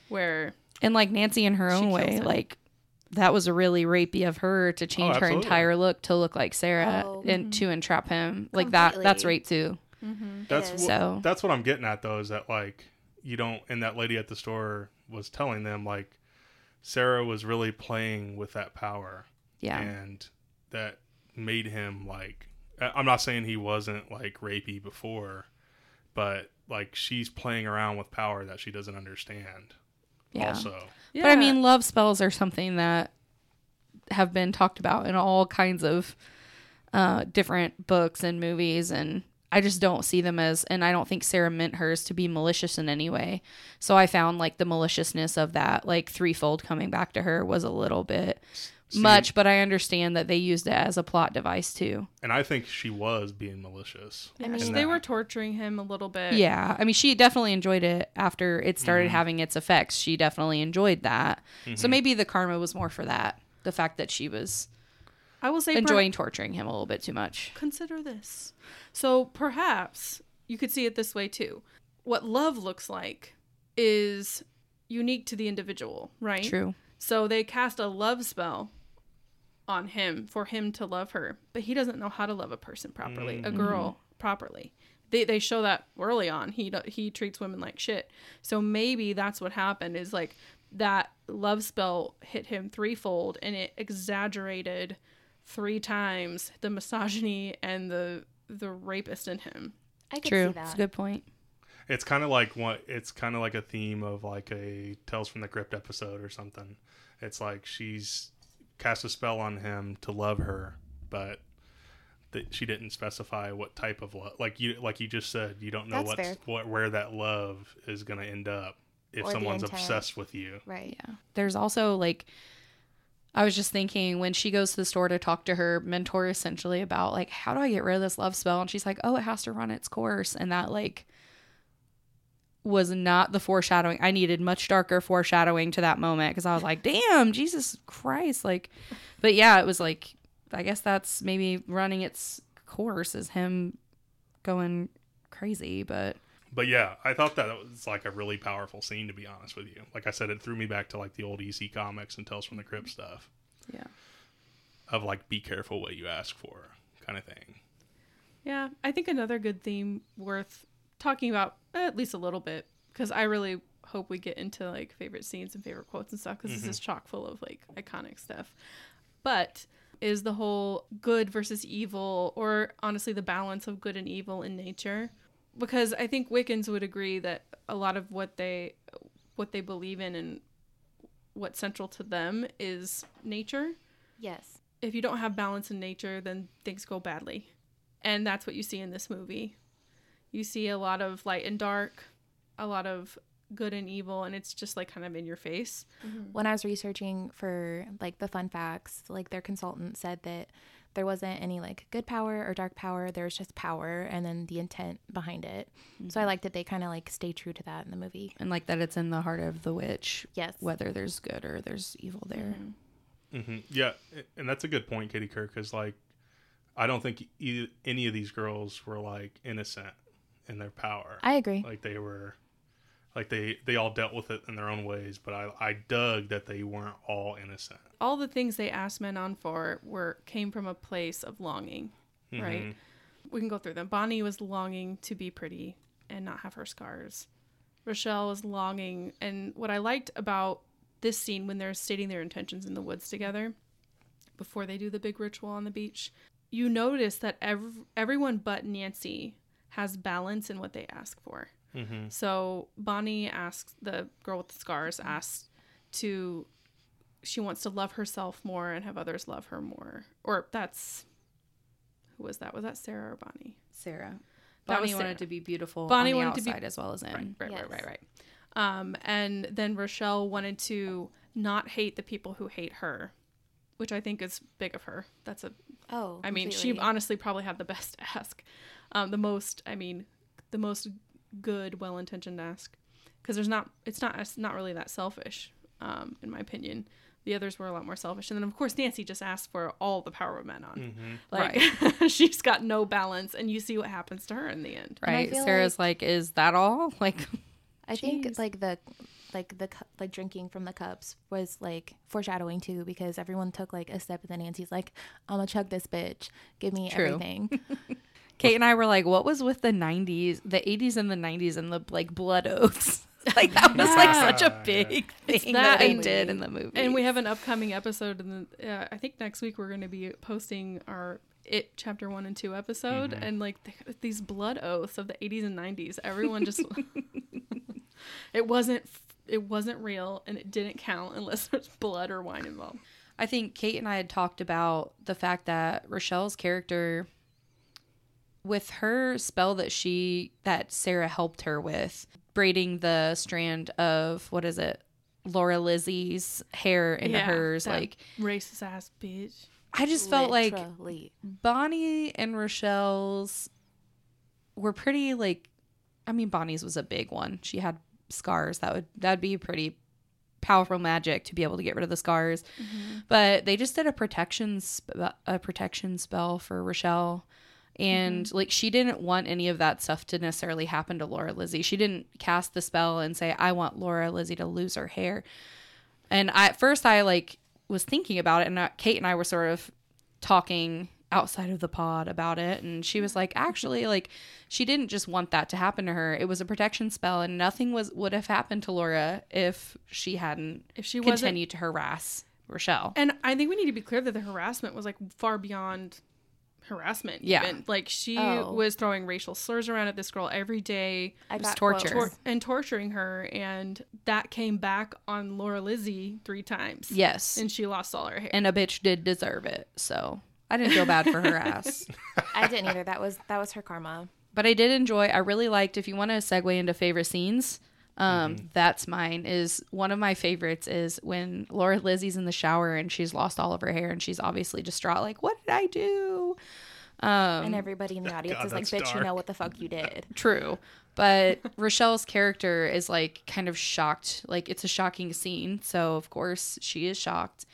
where and like Nancy in her own way, him. like that was a really rapey of her to oh, change her entire look to look like Sarah Oh. and mm-hmm. to entrap him. Like that that's Completely. rape too. Mm-hmm. That's is. wh- So- that's what I'm getting at though is that like you don't and that lady at the store was telling them like Sarah was really playing with that power Yeah. and that made him like I- I'm not saying he wasn't like rapey before but like she's playing around with power that she doesn't understand Yeah. also yeah. But I mean love spells are something that have been talked about in all kinds of uh different books and movies and I just don't see them as and I don't think Sarah meant hers to be malicious in any way. So I found like the maliciousness of that like threefold coming back to her was a little bit See, much, but I understand that they used it as a plot device too. and I think she was being malicious I mean, they that. were torturing him a little bit. Yeah, I mean, she definitely enjoyed it after it started Mm-hmm. having its effects. She definitely enjoyed that. So maybe the karma was more for that. The fact that she was I will say per- enjoying torturing him a little bit too much. consider this. So perhaps you could see it this way too. What love looks like is unique to the individual, right? True. So they cast a love spell on him for him to love her, but he doesn't know how to love a person properly, a mm-hmm. girl properly. they they show that early on. He he treats women like shit. So maybe that's what happened is like that love spell hit him threefold and it exaggerated three times the misogyny and the the rapist in him. I could True. see That's a good point. It's kind of like what it's kind of like a theme of like a Tales from the Crypt episode or something. It's like she's cast a spell on him to love her, but that she didn't specify what type of love. Like you, like you just said, you don't know That's what's, fair. what where that love is going to end up if Or someone's obsessed with you. Right. Yeah. There's also like I was just thinking when she goes to the store to talk to her mentor essentially about like how do I get rid of this love spell and she's like, "Oh, it has to run its course." And that like was not the foreshadowing. I needed much darker foreshadowing to that moment because I was like, "Damn, Jesus Christ." Like but yeah, it was like I guess that's maybe running its course is him going crazy, but But yeah, I thought that was like a really powerful scene to be honest with you. Like I said, it threw me back to like the old EC comics and Tales from the Crypt stuff yeah. of like be careful what you ask for kind of thing. Yeah, I think another good theme worth talking about at least a little bit because I really hope we get into like favorite scenes and favorite quotes and stuff because this is mm-hmm. chock full of like iconic stuff. But is the whole good versus evil, or honestly, the balance of good and evil in nature? Because I think Wiccans would agree that a lot of what they what they believe in and what's central to them is nature Yes. if you don't have balance in nature, then things go badly. And that's what you see in this movie. You see a lot of light and dark, a lot of good and evil, and it's just like kind of in your face. Mm-hmm. When I was researching for like the fun facts, like their consultant said that there wasn't any like good power or dark power. There was just power and then the intent behind it. So I like that they kind of like stay true to that in the movie. And like that it's in the heart of the witch. Yes. Whether there's good or there's evil there. hmm Yeah, and that's a good point, Katie Kirk, because like I don't think e- any of these girls were like innocent in their power. I agree. like they were, like they they all dealt with it in their own ways. But I I dug that they weren't all innocent. All the things they asked Manon for were came from a place of longing, mm-hmm. right? We can go through them. Bonnie was longing to be pretty and not have her scars. Rochelle was longing, and what I liked about this scene when they're stating their intentions in the woods together, before they do the big ritual on the beach, you notice that ev- everyone but Nancy has balance in what they ask for. So Bonnie asks the girl with the scars asks to she wants to love herself more and have others love her more. Or that's who was that? Was that Sarah or Bonnie? Sarah. Bonnie was wanted to be beautiful Bonnie on the wanted to be- outside as well as in. Right, right, Yes. right, right, right. Um, and then Rochelle wanted to not hate the people who hate her, which I think is big of her. That's a Oh, I mean, she honestly probably had the best (laughs) ask, um, the most. I mean, the most good, well-intentioned ask, because there's not. It's not. It's not really that selfish, um, in my opinion. The others were a lot more selfish, and then of course Nancy just asked for all the power of men on. Like (laughs) she's got no balance, and you see what happens to her in the end. Right. Sarah's like, is that all? (laughs) Like, I think Jeez. like the like the cu- like drinking from the cups was like foreshadowing too because everyone took like a step and then Nancy's like I'm gonna chug this bitch give me True. everything (laughs) Kate and I were like, what was with the 90s, the 80s and the 90s and the like blood oaths? (laughs) like, that was like such a big thing that, that they and- did in the movie. And we have an upcoming episode, and uh, I think next week we're going to be posting our It Chapter One and Two episode, and like th- these blood oaths of the 80s and 90s. Everyone just (laughs) it wasn't it wasn't real, and it didn't count unless there's blood or wine involved. I think Kate and I had talked about the fact that Rochelle's character, with her spell that she, that Sarah helped her with, braiding the strand of, what is it? Laura Lizzie's hair into hers. that Like, racist ass bitch. I just felt like Bonnie and Rochelle's were pretty like I mean Bonnie's was a big one. She had scars. That would that'd be pretty powerful magic to be able to get rid of the scars. Mm-hmm. But they just did a protection sp- a protection spell for Rochelle. And like she didn't want any of that stuff to necessarily happen to Laura Lizzie. She didn't cast the spell and say I want Laura Lizzie to lose her hair. And I, at first, I like was thinking about it, and uh, Kate and I were sort of talking outside of the pod about it and she was like actually like she didn't just want that to happen to her it was a protection spell and nothing was would have happened to laura if she hadn't If she continued to harass rochelle And I think we need to be clear that the harassment was like far beyond harassment. Yeah. Even. Like she Oh. was throwing racial slurs around at this girl every day I was got torture. tor- and torturing her. And that came back on Laura Lizzie three times. yes And she lost all her hair. and a bitch did deserve it so i didn't feel bad for her ass (laughs) (laughs) I didn't either. That was that was her karma. but I did enjoy. I really liked. If you want to segue into favorite scenes, um, that's mine. Is one of my favorites is when Laura Lizzie's in the shower and she's lost all of her hair and she's obviously distraught. Like, what did I do? Um, and everybody in the (laughs) audience God, is like, that's "Bitch, you know what the fuck you did." True. But (laughs) Rochelle's character is like kind of shocked. Like it's a shocking scene. So of course she is shocked.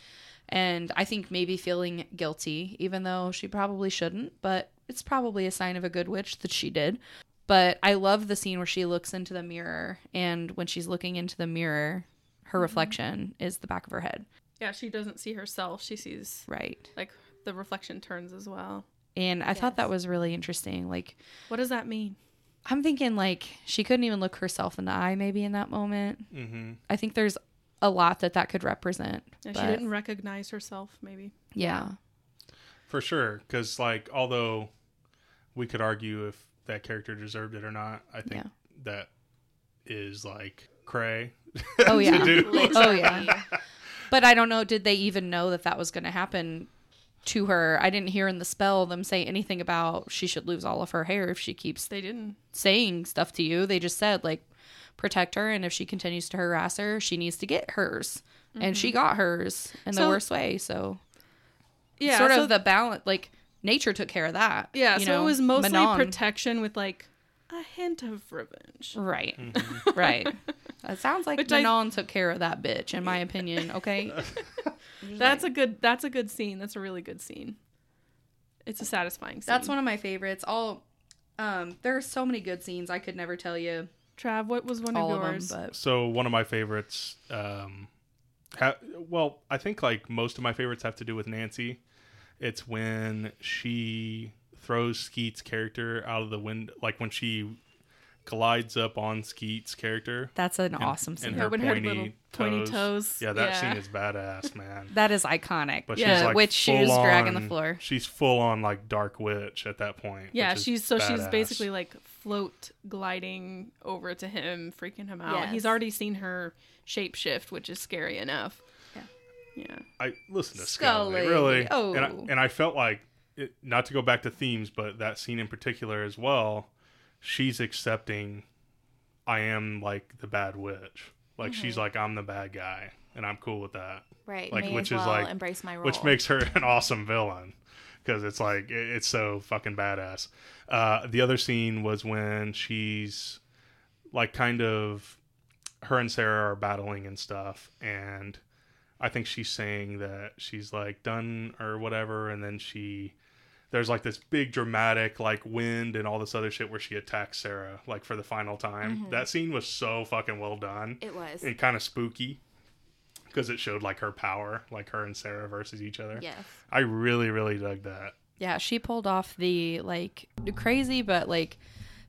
And I think maybe feeling guilty, even though she probably shouldn't, but it's probably a sign of a good witch that she did. But I love the scene where she looks into the mirror and when she's looking into the mirror, her reflection is the back of her head. yeah, she doesn't see herself. She sees Right. like the reflection turns as well. And I thought that was really interesting. Like What does that mean? I'm thinking like she couldn't even look herself in the eye maybe in that moment. Mm-hmm. I think there's a lot that that could represent. Yeah, but- she didn't recognize herself, maybe. Yeah. For sure, because like although we could argue if that character deserved it or not, I think Yeah. that is like cray. Oh (laughs) to yeah. do. (laughs) oh yeah. But I don't know. Did they even know that that was going to happen to her? I didn't hear in the spell them say anything about she should lose all of her hair if she keeps They didn't. saying stuff to you. They just said like protect her, and if she continues to harass her, she needs to get hers, and she mm-hmm. got hers in the worst way. So Yeah. sort so- of the balance, like nature took care of that. Yeah, you so know? it was mostly Manon- protection with like a hint of revenge. Right. (laughs) Right. It sounds like Which I- Manon took care of that bitch, in my opinion. Okay. (laughs) That's a good that's a good scene. That's a really good scene. It's a satisfying scene. That's one of my favorites. All um there are so many good scenes I could never tell you Trav, what was one all of of them, yours? but So one of my favorites, um, ha- well, I think like most of my favorites have to do with Nancy. It's when she throws Skeet's character out of the window, like when she glides up on Skeet's character. that's an and- awesome and scene. Yeah, her when her pointy little pointy toes. Yeah, that Yeah. scene is badass, man. (laughs) that is iconic. But Yeah. she's like Witch shoes full dragging the on- floor. She's full on like dark witch at that point. yeah, she's so she's basically like float gliding over to him, freaking him out. He's already seen her shapeshift, which is scary enough. Yeah. I listen to Scully, Scully. really. Oh. and I, and I felt like it, not to go back to themes, but that scene in particular as well. She's accepting, I am like the bad witch. Like Mm-hmm. she's like I'm the bad guy, and I'm cool with that. Right. Like which as is like embrace my role. which makes her (laughs) an awesome villain because it's like it- it's so fucking badass. Uh, the other scene was when she's like kind of her and Sarah are battling and stuff, and I think she's saying that she's like done or whatever, and then she there's like this big dramatic like wind and all this other shit where she attacks Sarah like for the final time. Mm-hmm. That scene was so fucking well done It was. and kind of spooky because it showed like her power, like her and Sarah versus each other. yes. I really, really dug that. Yeah, she pulled off the like crazy but like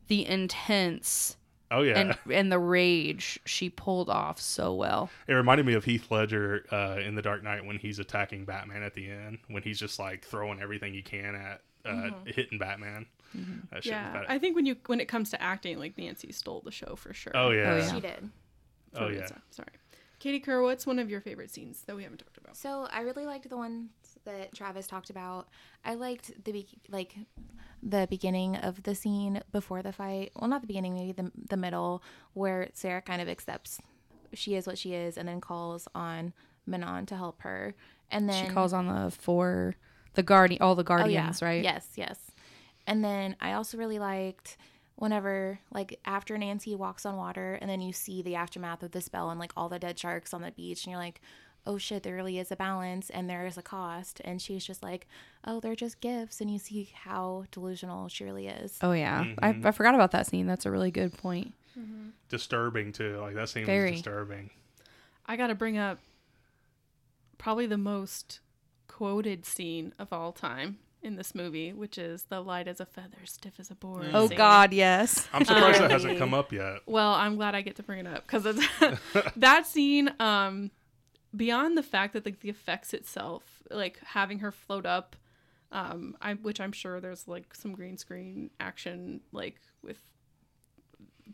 the intense Oh yeah, and and the rage she pulled off so well. it reminded me of Heath Ledger uh, in The Dark Knight when he's attacking Batman at the end, when he's just like throwing everything he can at uh, hitting Batman. That shit was Yeah. I think when you when it comes to acting, like Nancy stole the show for sure. oh yeah, Oh, yeah. She did. For oh yeah. stuff. Sorry. Katie Kerr, what's one of your favorite scenes that we haven't talked about? So I really liked the ones that Travis talked about. I liked the be- like the beginning of the scene before the fight. Well, not the beginning, maybe the the middle, where Sarah kind of accepts she is what she is, and then calls on Manon to help her. And then She calls on the four the guardian all the Oh, guardians, yeah. right? Yes, yes. And then I also really liked whenever like after Nancy walks on water and then you see the aftermath of the spell and like all the dead sharks on the beach and you're like, oh shit, there really is a balance and there is a cost. And she's just like, oh, they're just gifts. And you see how delusional she really is. Oh yeah. Mm-hmm. I, I forgot about that scene. That's a really good point. Disturbing too. Like that scene Very. was disturbing. I got to bring up probably the most quoted scene of all time in this movie, which is the light as a feather, stiff as a board. Oh scene. God, yes. I'm surprised that hasn't come up yet. Well, I'm glad I get to bring it up because (laughs) that scene, um, beyond the fact that like the effects itself, like having her float up, um, I which I'm sure there's like some green screen action like with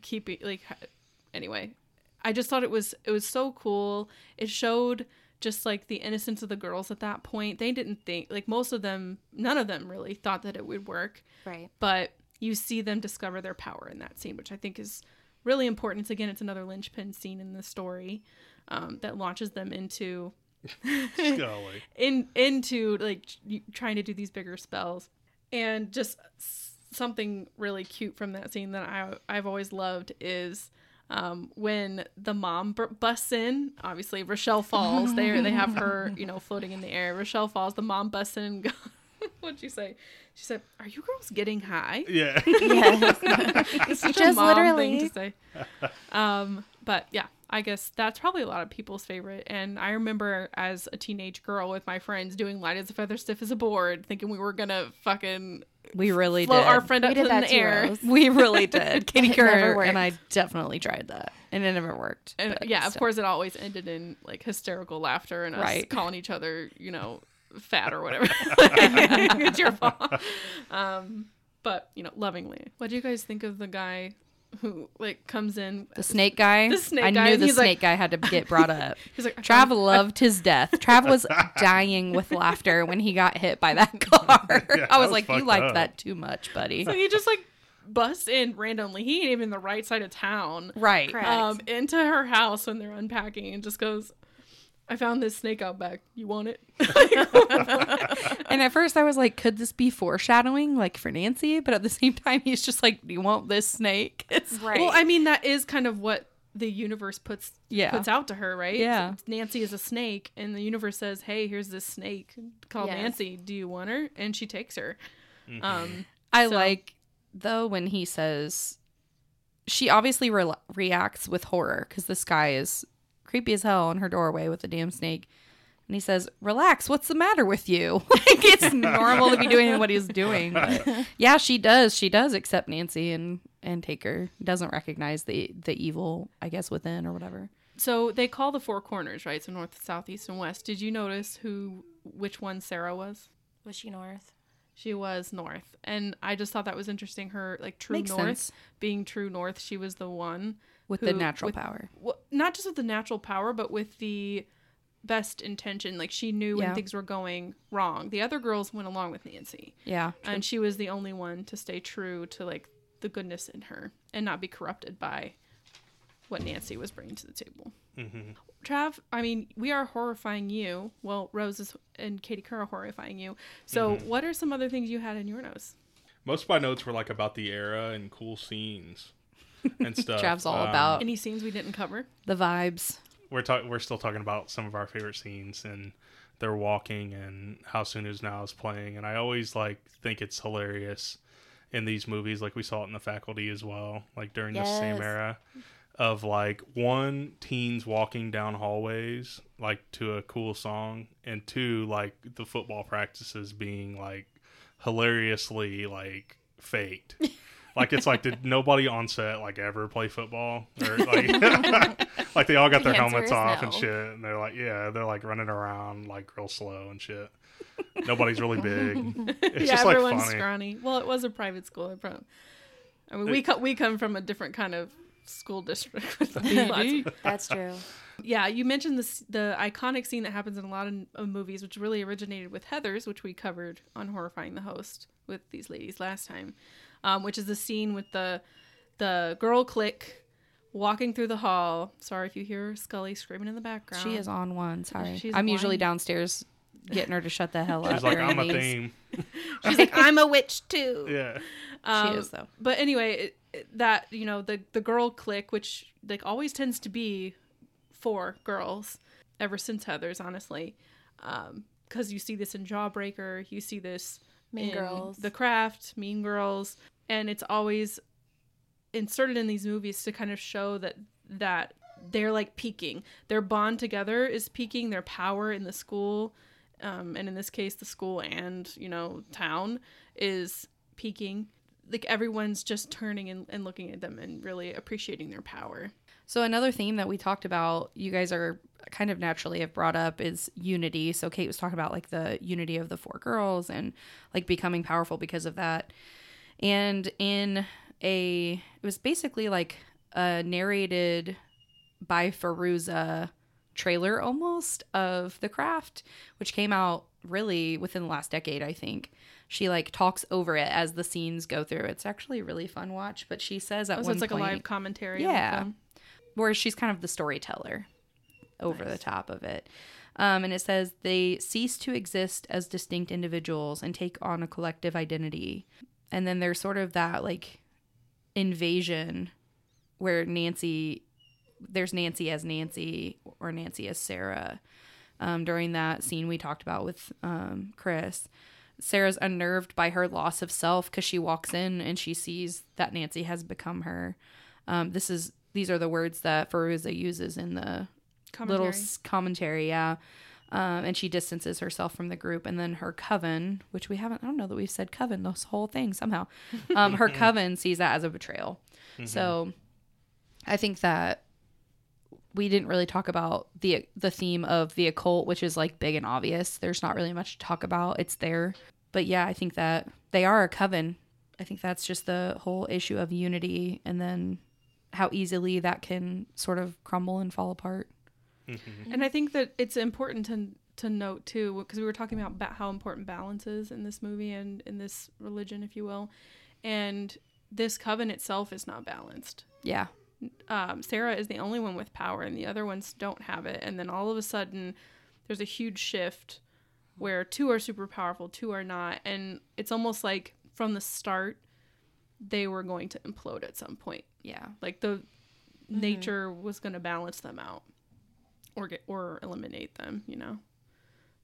keeping like anyway, I just thought it was it was so cool. It showed just like the innocence of the girls at that point. They didn't think like most of them, none of them really thought that it would work Right. but you see them discover their power in that scene, which I think is really important. It's, again, it's another linchpin scene in the story um, that launches them into (laughs) in into like trying to do these bigger spells, and just something really cute from that scene that I I've always loved is. Um, when the mom b- busts in, obviously Rochelle falls. They they have her, (laughs) you know, floating in the air. Rochelle falls. The mom busts in. And go- (laughs) What'd she say? She said, "Are you girls getting high?" Yeah. Yes. It's such Just a mom literally. thing to say. Um, but yeah, I guess that's probably a lot of people's favorite. And I remember as a teenage girl with my friends doing light as a feather, stiff as a board, thinking we were gonna fucking We really float did. our friend We up did in that the too, air. Rose. we really (laughs) did. Katie Kerr and I definitely tried that, and it never worked. And but yeah, of course, it always ended in like hysterical laughter and us Right. calling each other, you know, fat or whatever. (laughs) (laughs) it's your fault. Um, but you know, lovingly. What do you guys think of the guy who like comes in? The snake guy. The snake I guy, knew the he's like- snake guy had to get (laughs) brought up. He's like, I Trav found- loved his death. Trav was dying with laughter when he got hit by that (laughs) car. Yeah, I was was like, you fucked liked up. that too much, buddy. So he just like busts in randomly. He ain't even the right side of town. Right. Um, into her house when they're unpacking and just goes, I found this snake out back. You want it? (laughs) (laughs) And at first I was like, could this be foreshadowing like for Nancy? But at the same time, he's just like, do you want this snake? (laughs) It's Right. Well, I mean, that is kind of what the universe puts Yeah. puts out to her, right? Yeah. Nancy is a snake, and the universe says, "Hey, here's this snake called Yes. Nancy. Do you want her?" And she takes her. Um, I So- like though when he says she obviously re- reacts with horror because this guy is creepy as hell in her doorway with a damn snake. And he says, "Relax. What's the matter with you? (laughs) like it's normal to be doing what he's doing." (laughs) But yeah, she does. She does accept Nancy and and take her. Doesn't recognize the the evil, I guess, within or whatever. so they call the four corners, right? So north, south, east, and west. Did you notice who, which one Sarah was? Was she North? She was north, and I just thought that was interesting. Her like true Makes north, sense. being true north, she was the one With the natural with- power. well, not just with the natural power, but with the best intention. Like she knew when things were going wrong. The other girls went along with Nancy, Yeah. and she was the only one to stay true to like the goodness in her and not be corrupted by what Nancy was bringing to the table. Mm-hmm. Trav, I mean, we are horrifying you. Well, Rose is, and Katie Kerr are horrifying you. So, mm-hmm. what are some other things you had in your nose? Most of my notes were like about the era and cool scenes and (laughs) stuff. Trav's all Um, about Any scenes we didn't cover? the vibes. We're talking. We're still talking about some of our favorite scenes and they're walking and how soon is now is playing. And I always like think it's hilarious in these movies, like we saw it in the faculty as well, like during the same era of like one teens walking down hallways like to a cool song and two like the football practices being like hilariously like faked (laughs) like it's like did nobody on set like ever play football or like (laughs) like they all got their The answer helmets is off and shit and they're like yeah they're like running around like real slow and shit nobody's really big (laughs) it's yeah, just like everyone's funny scrawny. Well, it was a private school. I prob- I mean, we co- we come from a different kind of school district. (laughs) of- That's true. yeah, you mentioned this the iconic scene that happens in a lot of, of movies, which really originated with Heathers, which we covered on horrifying the host with these ladies last time, um, which is the scene with the the girl clique walking through the hall. Sorry if you hear Scully screaming in the background. She is on one. Sorry, She's I'm usually downstairs getting her to shut the hell up. she's like i'm a theme (laughs) She's like, I'm a witch too. yeah Um, She is though. But anyway, it, it- that you know the the girl clique, which like always tends to be four girls, ever since Heathers, honestly, because you see this in Jawbreaker, you see this Mean in Girls. The Craft, Mean Girls, and it's always inserted in these movies to kind of show that that they're like peaking. Their bond together is peaking. Their power in the school um, and in this case, the school and you know town is peaking. Like everyone's just turning and, and looking at them and really appreciating their power. So another theme that we talked about, you guys are kind of naturally have brought up is unity. So Kate was talking about like the unity of the four girls and like becoming powerful because of that. And in a it was basically like a narrated by Fairuza trailer almost of The Craft, which came out really within the last decade, I think. She like talks over it as the scenes go through. It's actually a really fun watch, but she says at So one it's like point, a live commentary. Yeah. where she's kind of the storyteller over the top of it. Um, and it says they cease to exist as distinct individuals and take on a collective identity. And then there's sort of that like invasion where Nancy, there's Nancy as Nancy or Nancy as Sarah. Um, during that scene we talked about with um, Chris, Sarah's unnerved by her loss of self because she walks in and she sees that Nancy has become her. Um, this is these are the words that Fairuza uses in the little Commentary. s- commentary, yeah. Um, and she distances herself from the group, and then her coven, which we haven't, I don't know that we've said coven this whole thing somehow. Um, her (laughs) coven sees that as a betrayal. So, I think that we didn't really talk about the the theme of the occult, which is like big and obvious. There's not really much to talk about. It's there, but yeah, I think that they are a coven. I think that's just the whole issue of unity, and then how easily that can sort of crumble and fall apart. And I think that it's important to to note too, because we were talking about ba- how important balance is in this movie and in this religion, if you will, and this coven itself is not balanced. Yeah, Um, Sarah is the only one with power, and the other ones don't have it. And then all of a sudden, there's a huge shift where two are super powerful, two are not, and it's almost like from the start they were going to implode at some point. yeah. Like the nature was going to balance them out, or get or eliminate them. You know.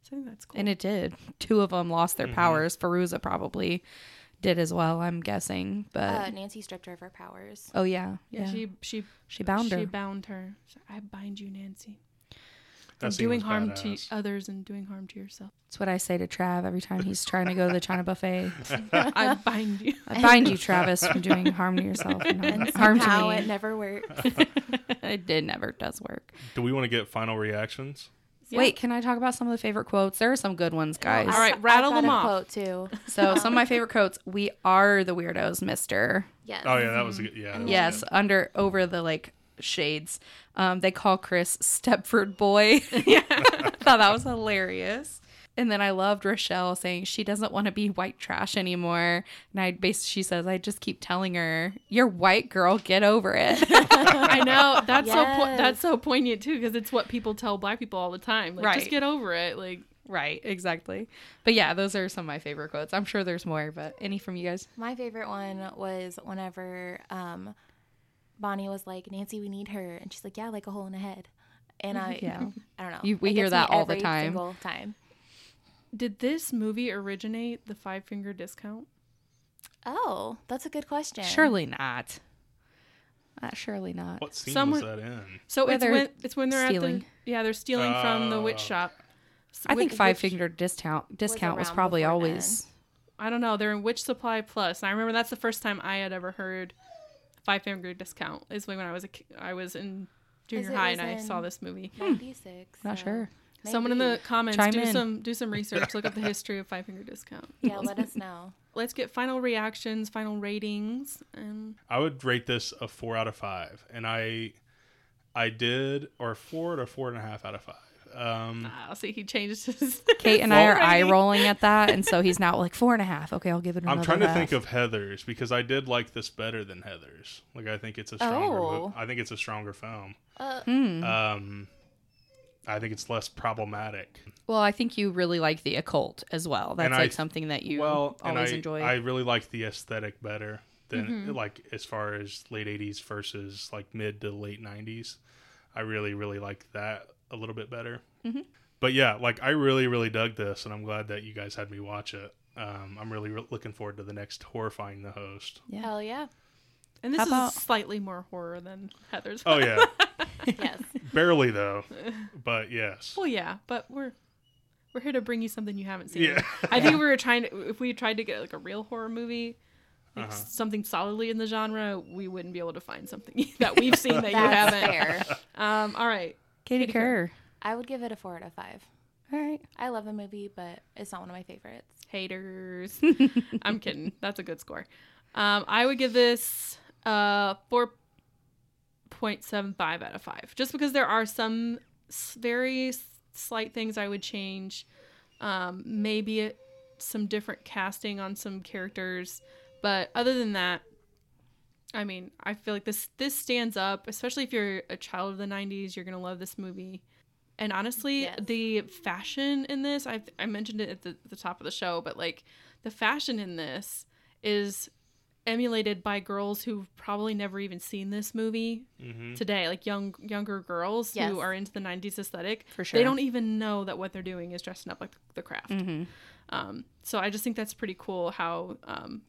So I think that's cool. And it did. Two of them lost their powers. Fairuza probably did as well, I'm guessing. But Uh, Nancy stripped her of her powers. oh yeah, yeah, yeah. she she She bound she her. She bound her. So, I bind you, Nancy. That doing was harm to others and doing harm to yourself. That's what I say to Trav every time he's trying to go to the China buffet. (laughs) I bind you. I bind you, Travis, from doing harm to yourself and And (laughs) harm to somehow me. it never works. (laughs) it did never does work. Do we want to get final reactions? Wait, can I talk about some of the favorite quotes? There are some good ones, guys. All right, I've rattle got them a off. Quote too. So some of my favorite quotes: "We are the weirdos, Mister." Yes. Oh yeah, that was a mm-hmm. good. Yeah. that was Yes, good. under over the like shades. Um, they call Chris Stepford Boy. (laughs) yeah, thought that was hilarious. And then I loved Rochelle saying she doesn't want to be white trash anymore. And I basically she says I just keep telling her, "You're white, girl. Get over it." (laughs) I know that's so po- that's so poignant too because it's what people tell black people all the time. Like, Right. just get over it. Like, right, exactly. But yeah, those are some of my favorite quotes. I'm sure there's more, but any from you guys? My favorite one was whenever um, Bonnie was like, "Nancy, we need her," and she's like, "Yeah, like a hole in a head." And I, Yeah. (laughs) I don't know. You- we hear that all the time. single time. did this movie originate the five finger discount? Oh, that's a good question. Surely not. Uh, surely not. What scene Somewhere- was that in? So Where it's when it's when they're stealing. at the yeah they're stealing from the witch Oh. shop. S- I think five finger discount discount was around probably before always. I don't know. They're in Witch Supply Plus. And I remember that's the first time I had ever heard five finger discount. Is when I was a ki- I was in junior it high was and I saw this movie. Hmm. Ninety-six. Not so sure. Someone in the comments Chime do in. some do some research. Look up the history of five finger discount. (laughs) Yeah, let us know. Let's get final reactions, final ratings, and I would rate this a four out of five, and I, I did or four or four and a half out of five. Um, I'll see he changed his. (laughs) Kate and I are eye rolling at that, and so he's now like four and a half. Okay, I'll give it. Another I'm trying to half. think of Heathers because I did like this better than Heathers. Like I think it's a stronger. mo- Oh. I think it's a stronger film. Uh, Hmm. Um, I think it's less problematic. Well, I think you really like the occult as well. That's And I- like something that you well, and always I, enjoy. I really like the aesthetic better than Mm-hmm. like as far as late '80s versus like mid to late '90s. I really, really like that a little bit better. Mm-hmm. But yeah, like I really, really dug this, and I'm glad that you guys had me watch it. Um, I'm really re- looking forward to the next horrifying the host. yeah. hell yeah. And this How is about- slightly more horror than Heathers. Oh yeah, (laughs) Yes. barely though, but yes. Well, yeah, but we're we're here to bring you something you haven't seen. Yeah. I think we were trying to if we tried to get like a real horror movie, like Uh-huh. something solidly in the genre, we wouldn't be able to find something (laughs) that we've seen that you haven't. Um, all right. Katie Katie Kerr. I would give it a four out of five. All right. I love the movie, but it's not one of my favorites. Haters. (laughs) I'm kidding. That's a good score. Um, I would give this uh 4.75 out of 5. Just because there are some very slight things I would change. Um, maybe it, some different casting on some characters, but other than that, I mean, I feel like this this stands up, especially if you're a child of the 90s, you're going to love this movie. And honestly, Yes. the fashion in this, I I mentioned it at the, the top of the show, but like the fashion in this is emulated by girls who've probably never even seen this movie Mm-hmm. today, like young younger girls Yes. who are into the 90s aesthetic. For sure. They don't even know that what they're doing is dressing up like the craft. Mm-hmm. Um, so I just think that's pretty cool how um,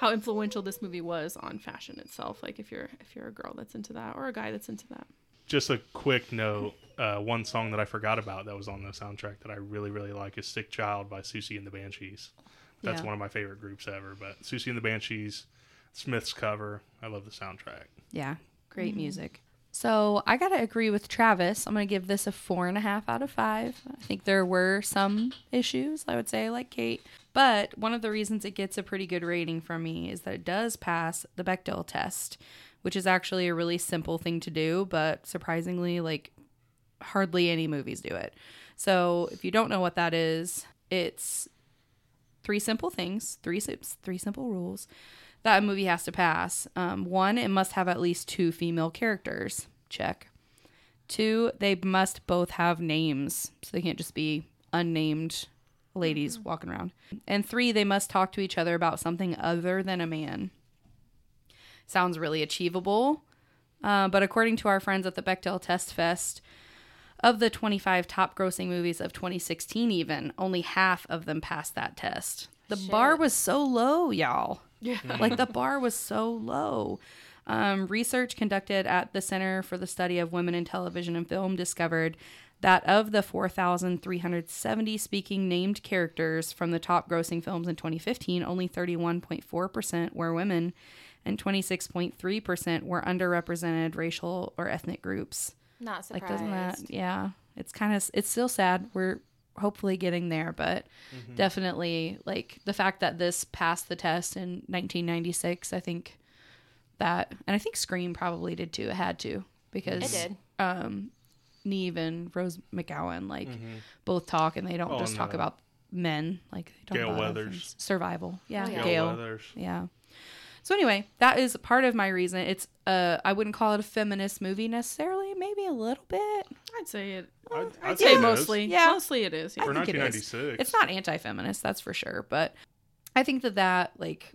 how influential this movie was on fashion itself. Like if you're if you're a girl that's into that or a guy that's into that. Just a quick note. Uh, one song that I forgot about that was on the soundtrack that I really, really like is "Sick Child" by Susie and the Banshees. That's Yeah. one of my favorite groups ever. But Susie and the Banshees, Smith's cover. I love the soundtrack. Yeah, great music. So I gotta agree with Travis. I'm gonna give this a four and a half out of five. I think there were some issues, I would say, like Kate. But one of the reasons it gets a pretty good rating from me is that it does pass the Bechdel test, which is actually a really simple thing to do, but surprisingly, like hardly any movies do it. So if you don't know what that is, it's three simple things, three three simple rules that a movie has to pass. Um, one, it must have at least two female characters. Check. Two, they must both have names, so they can't just be unnamed ladies walking around. And three, they must talk to each other about something other than a man. Sounds really achievable, uh, but according to our friends at the Bechdel Test Fest, of the 25 top grossing movies of 2016, even only half of them passed that test. The bar was so low, y'all. Yeah. like the bar was so low. Um, research conducted at the Center for the Study of Women in Television and Film discovered that of the 4,370 speaking named characters from the top grossing films in 2015, only 31.4% were women and 26.3% were underrepresented racial or ethnic groups. Not surprised. Like, doesn't that? Yeah, it's kind of it's still sad. We're hopefully getting there, but definitely like the fact that this passed the test in 1996. I think that, and I think Scream probably did too. It had to because It did. Um, Neve and Rose McGowan like both talk, and they don't Oh, just and, talk about men. Like they talk Gail about other Weathers. survival. Yeah, Oh, yeah. Gail. Weathers. Yeah. So anyway, that is part of my reason. It's uh I wouldn't call it a feminist movie necessarily, maybe a little bit. I'd say it. I'd, I'd I'd say say it is. mostly. Yeah. Mostly it is. Yeah. For I think it is. It's not anti-feminist, that's for sure, but I think that that like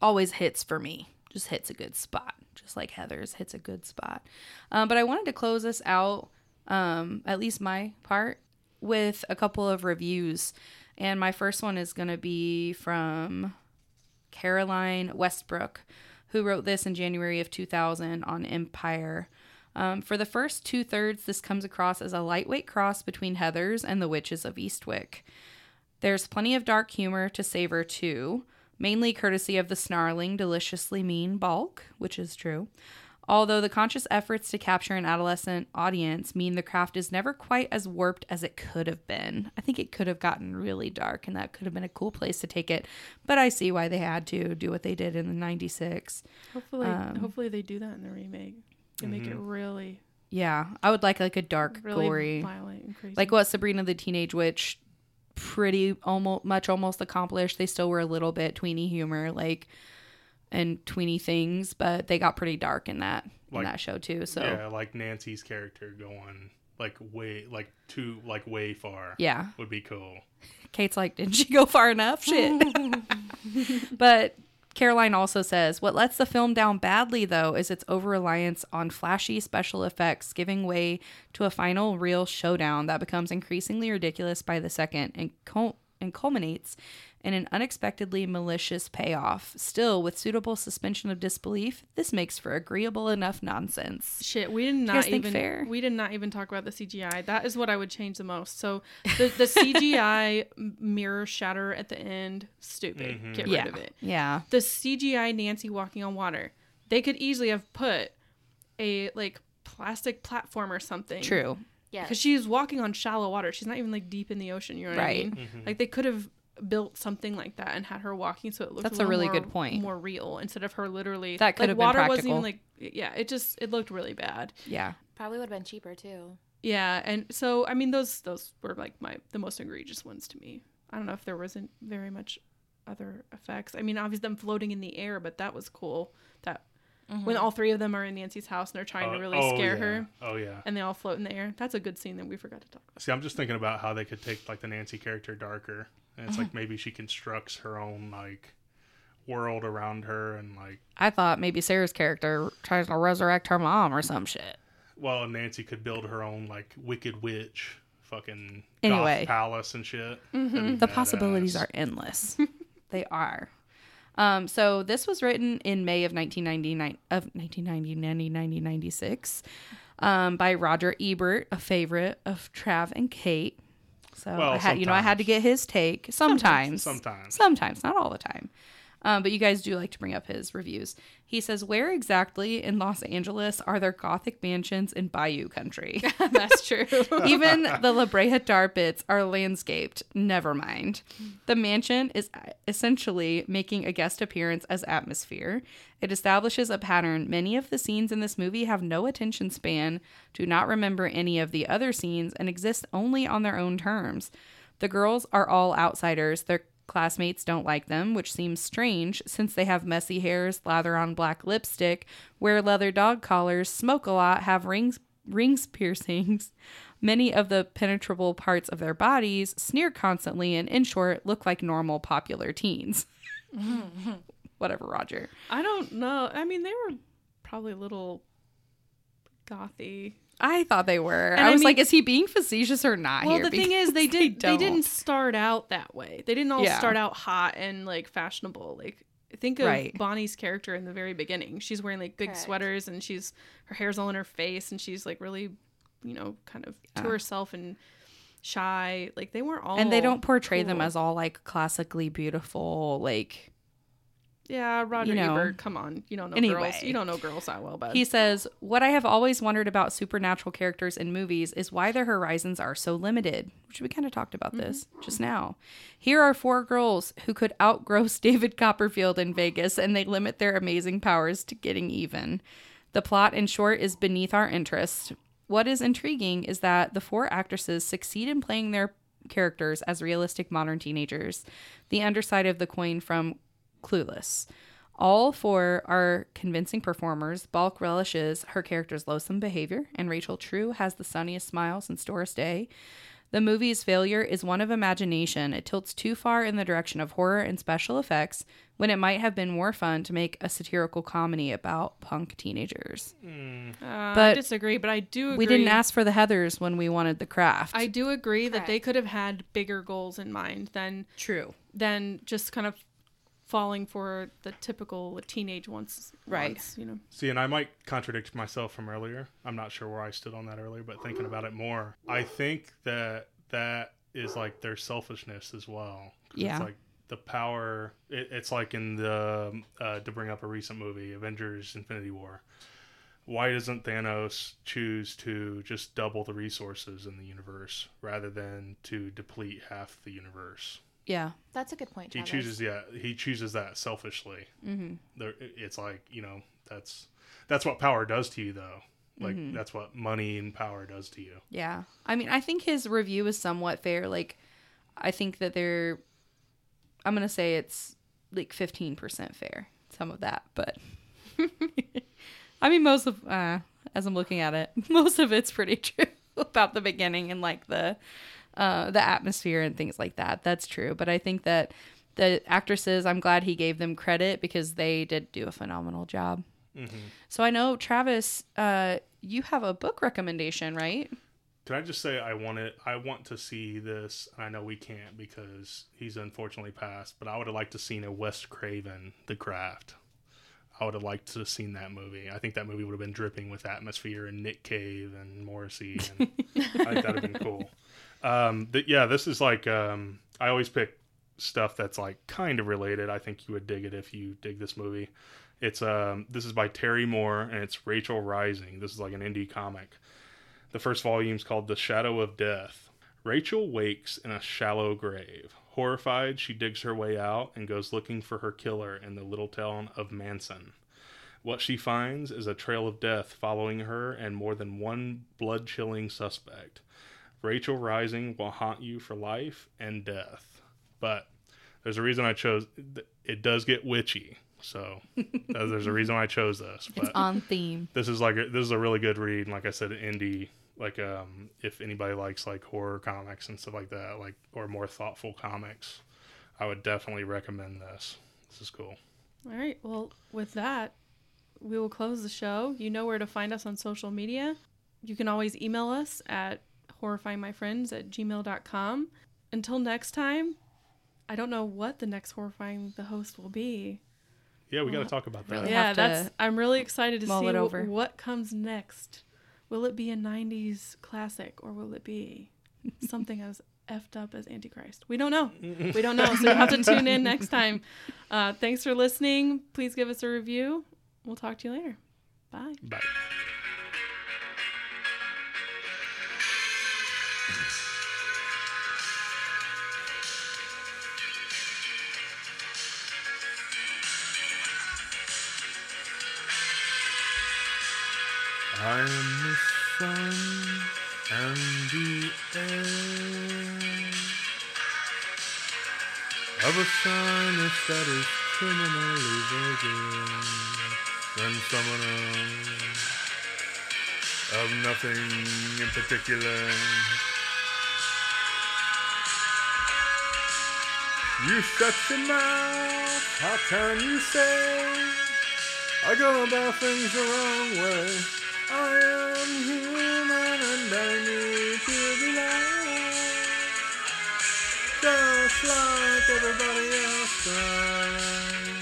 always hits for me. Just hits a good spot, just like Heather's hits a good spot. Um, but I wanted to close this out, um, at least my part, with a couple of reviews. And my first one is going to be from Caroline Westbrook, who wrote this in January of 2000 on Empire. Um, for the first two thirds, this comes across as a lightweight cross between Heathers and the Witches of Eastwick. There's plenty of dark humor to savor too, mainly courtesy of the snarling, deliciously mean Bulk, which is true. Although the conscious efforts to capture an adolescent audience mean the craft is never quite as warped as it could have been. I think it could have gotten really dark, and that could have been a cool place to take it. But I see why they had to do what they did in the 96. Hopefully, Um, hopefully they do that in the remake. They make it really, Yeah, I would like like a dark, really gory, violent and crazy. like what Sabrina the Teenage Witch pretty almost much almost accomplished. They still were a little bit tweeny humor, like and tweeny things, but they got pretty dark in that in that show too. So Yeah, like Nancy's character going like way like too like way far. yeah. Would be cool. (laughs) Kate's like, didn't she go far enough? Shit. (laughs) (laughs) but Caroline also says, what lets the film down badly, though, is its over reliance on flashy special effects, giving way to a final real showdown that becomes increasingly ridiculous by the second and, cul- and culminates and an unexpectedly malicious payoff. Still, with suitable suspension of disbelief, this makes for agreeable enough nonsense. Shit, we did not even fair? we did not even talk about the CGI. That is what I would change the most. So the the CGI (laughs) mirror shatter at the end, stupid. Mm-hmm. Get rid Yeah. of it. Yeah. The CGI Nancy walking on water. They could easily have put a like plastic platform or something. True. Yeah. Because she's walking on shallow water. She's not even like deep in the ocean. You know what Right. I mean? Mm-hmm. Like they could have built something like that and had her walking so it looked That's a, a really more- good point. more real instead of her literally That could like have been water wasn't even like yeah it just it looked really bad Yeah. Probably would have been cheaper too. yeah and so i mean those those were like my the most egregious ones to me i don't know if there wasn't very much other effects i mean obviously them floating in the air but that was cool that mm-hmm. when all three of them are in nancy's house and they're trying to Oh- really oh, scare yeah. her Oh yeah. and they all float in the air that's a good scene that we forgot to talk about See, I'm just thinking about how they could take like the Nancy character darker, and it's Uh-huh. like maybe she constructs her own like world around her, and like I thought maybe Sarah's character tries to resurrect her mom or some shit. well, Nancy could build her own like wicked witch, fucking Anyway. goth palace and shit. The possibilities are endless. (laughs) they are. Um, so this was written in May of 1999 of 1990 1996 um, by Roger Ebert, a favorite of Trav and Kate. So Well, I had, you know, I had to get his take. Sometimes, Sometimes. sometimes, not all the time. Um, but you guys do like to bring up his reviews. He says, "Where exactly in Los Angeles are there Gothic mansions in Bayou Country?" (laughs) that's true (laughs) Even the La Brea are landscaped. Never mind. The mansion is essentially making a guest appearance as atmosphere. It establishes a pattern. Many of the scenes in this movie have no attention span, do not remember any of the other scenes, and exist only on their own terms. The girls are all outsiders. Their classmates don't like them, which seems strange since they have messy hairs, lather on black lipstick, wear leather dog collars, smoke a lot, have rings rings (laughs) piercings, many of the penetrable parts of their bodies, sneer constantly, and in short, look like normal popular teens. (laughs) Whatever, Roger. i don't know i mean they were probably a little gothy I thought they were. And I I was like, is he being facetious or not well here? the thing is they Because (laughs) did they, don't. didn't start out that way they didn't all Yeah. start out hot and like fashionable like think of Right. bonnie's character in the very beginning she's wearing like big Correct. sweaters and she's her hair's all in her face and she's like really you know kind of to herself and shy like they weren't all and they don't portray them as all like classically beautiful, like yeah roger you know. ebert come on you don't know Anyway. girls you don't know girls that well but He says, What I have always wondered about supernatural characters in movies is why their horizons are so limited, which we kind of talked about this mm-hmm. just now. Here are four girls who could outgross (laughs) David Copperfield in Vegas, and they limit their amazing powers to getting even. The plot, in short, is beneath our interest. What is intriguing is that the four actresses succeed in playing their characters as realistic modern teenagers, the underside of the coin from Clueless. All four are convincing performers. Balk relishes her character's loathsome behavior, and Rachel True has the sunniest smile since Doris Day. The movie's failure is one of imagination. It tilts too far in the direction of horror and special effects when it might have been more fun to make a satirical comedy about punk teenagers. uh, i but disagree but i do agree We didn't ask for the Heathers when we wanted the craft. i do agree that they could have had bigger goals in mind than True. than just kind of falling for the typical teenage ones. Right. ones, you know. See, and I might contradict myself from earlier. I'm not sure where I stood on that earlier, but thinking about it more, I think that that is like their selfishness as well. Yeah. It's like the power. It, it's like in the uh, to bring up a recent movie, Avengers: Infinity War. Why doesn't Thanos choose to just double the resources in the universe rather than to deplete half the universe? Yeah. That's a good point. He Travis. chooses, yeah, he chooses that selfishly. Mm-hmm. There, it's like you know, that's that's what power does to you, though. Like Mm-hmm. that's what money and power does to you. Yeah. I mean, I think his review is somewhat fair. Like, I think that they're, I'm going to say it's like 15% fair, some of that. But, (laughs) I mean, most of, uh, as I'm looking at it, (laughs) most of it's pretty (laughs) true about the beginning and like the, uh, the atmosphere and things like that. That's true. But I think that the actresses, I'm glad he gave them credit because they did do a phenomenal job. So I know Travis, uh, you have a book recommendation, right? Can I just say I want it? I want to see this. I know we can't because he's unfortunately passed. But I would have liked to seen a Wes Craven, The Craft. I would have liked to have seen that movie. I think that movie would have been dripping with atmosphere and Nick Cave and Morrissey. And (laughs) I think that'd have been cool. Um, but yeah, this is like um, I always pick stuff that's like kind of related. I think you would dig it if you dig this movie. It's um, this is by Terry Moore and it's Rachel Rising. This is like an indie comic. The first volume is called The Shadow of Death. Rachel wakes in a shallow grave. Horrified, she digs her way out and goes looking for her killer in the little town of Manson. What she finds is a trail of death following her and more than one blood chilling suspect. Rachel Rising will haunt you for life and death. But there's a reason I chose it does get witchy. So (laughs) there's a reason I chose this. But It's on theme. this is like a, this is a really good read. Like I said, indie. Like um, if anybody likes like horror comics and stuff like that, like or more thoughtful comics, I would definitely recommend this. This is cool. All right. Well, with that, we will close the show. You know where to find us on social media. You can always email us at horrifyingmyfriends at gmail.com. Until next time, I don't know what the next horrifying the host will be. Yeah, we got to talk about that. really yeah, that's. I'm really excited to see it wh- over. what comes next. Will it be a '90s classic or will it be (laughs) something as effed up as Antichrist? We don't know. We don't know. So you'll have to (laughs) tune in next time. Uh, thanks for listening. Please give us a review. We'll talk to you later. Bye. Bye. I am the sun and the air. Of a sinus that is criminally vulgar than someone else. Of nothing in particular. You shut your mouth, how can you say? I go about things the wrong way? I am human and I need to be loved just like everybody else does.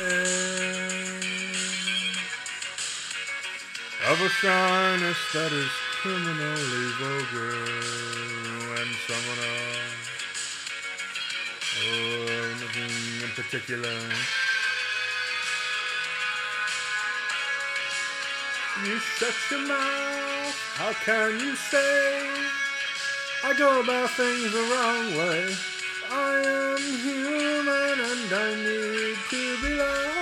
Of a shyness that is criminally vulgar and someone else. Oh, nothing in particular. You shut your mouth. How can you say I go about things the wrong way? I am human and I need to be loved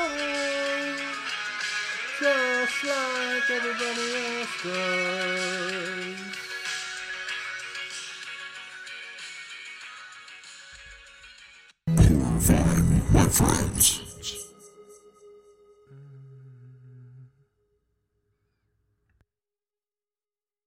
just like everybody else does. Horrifying, my friends.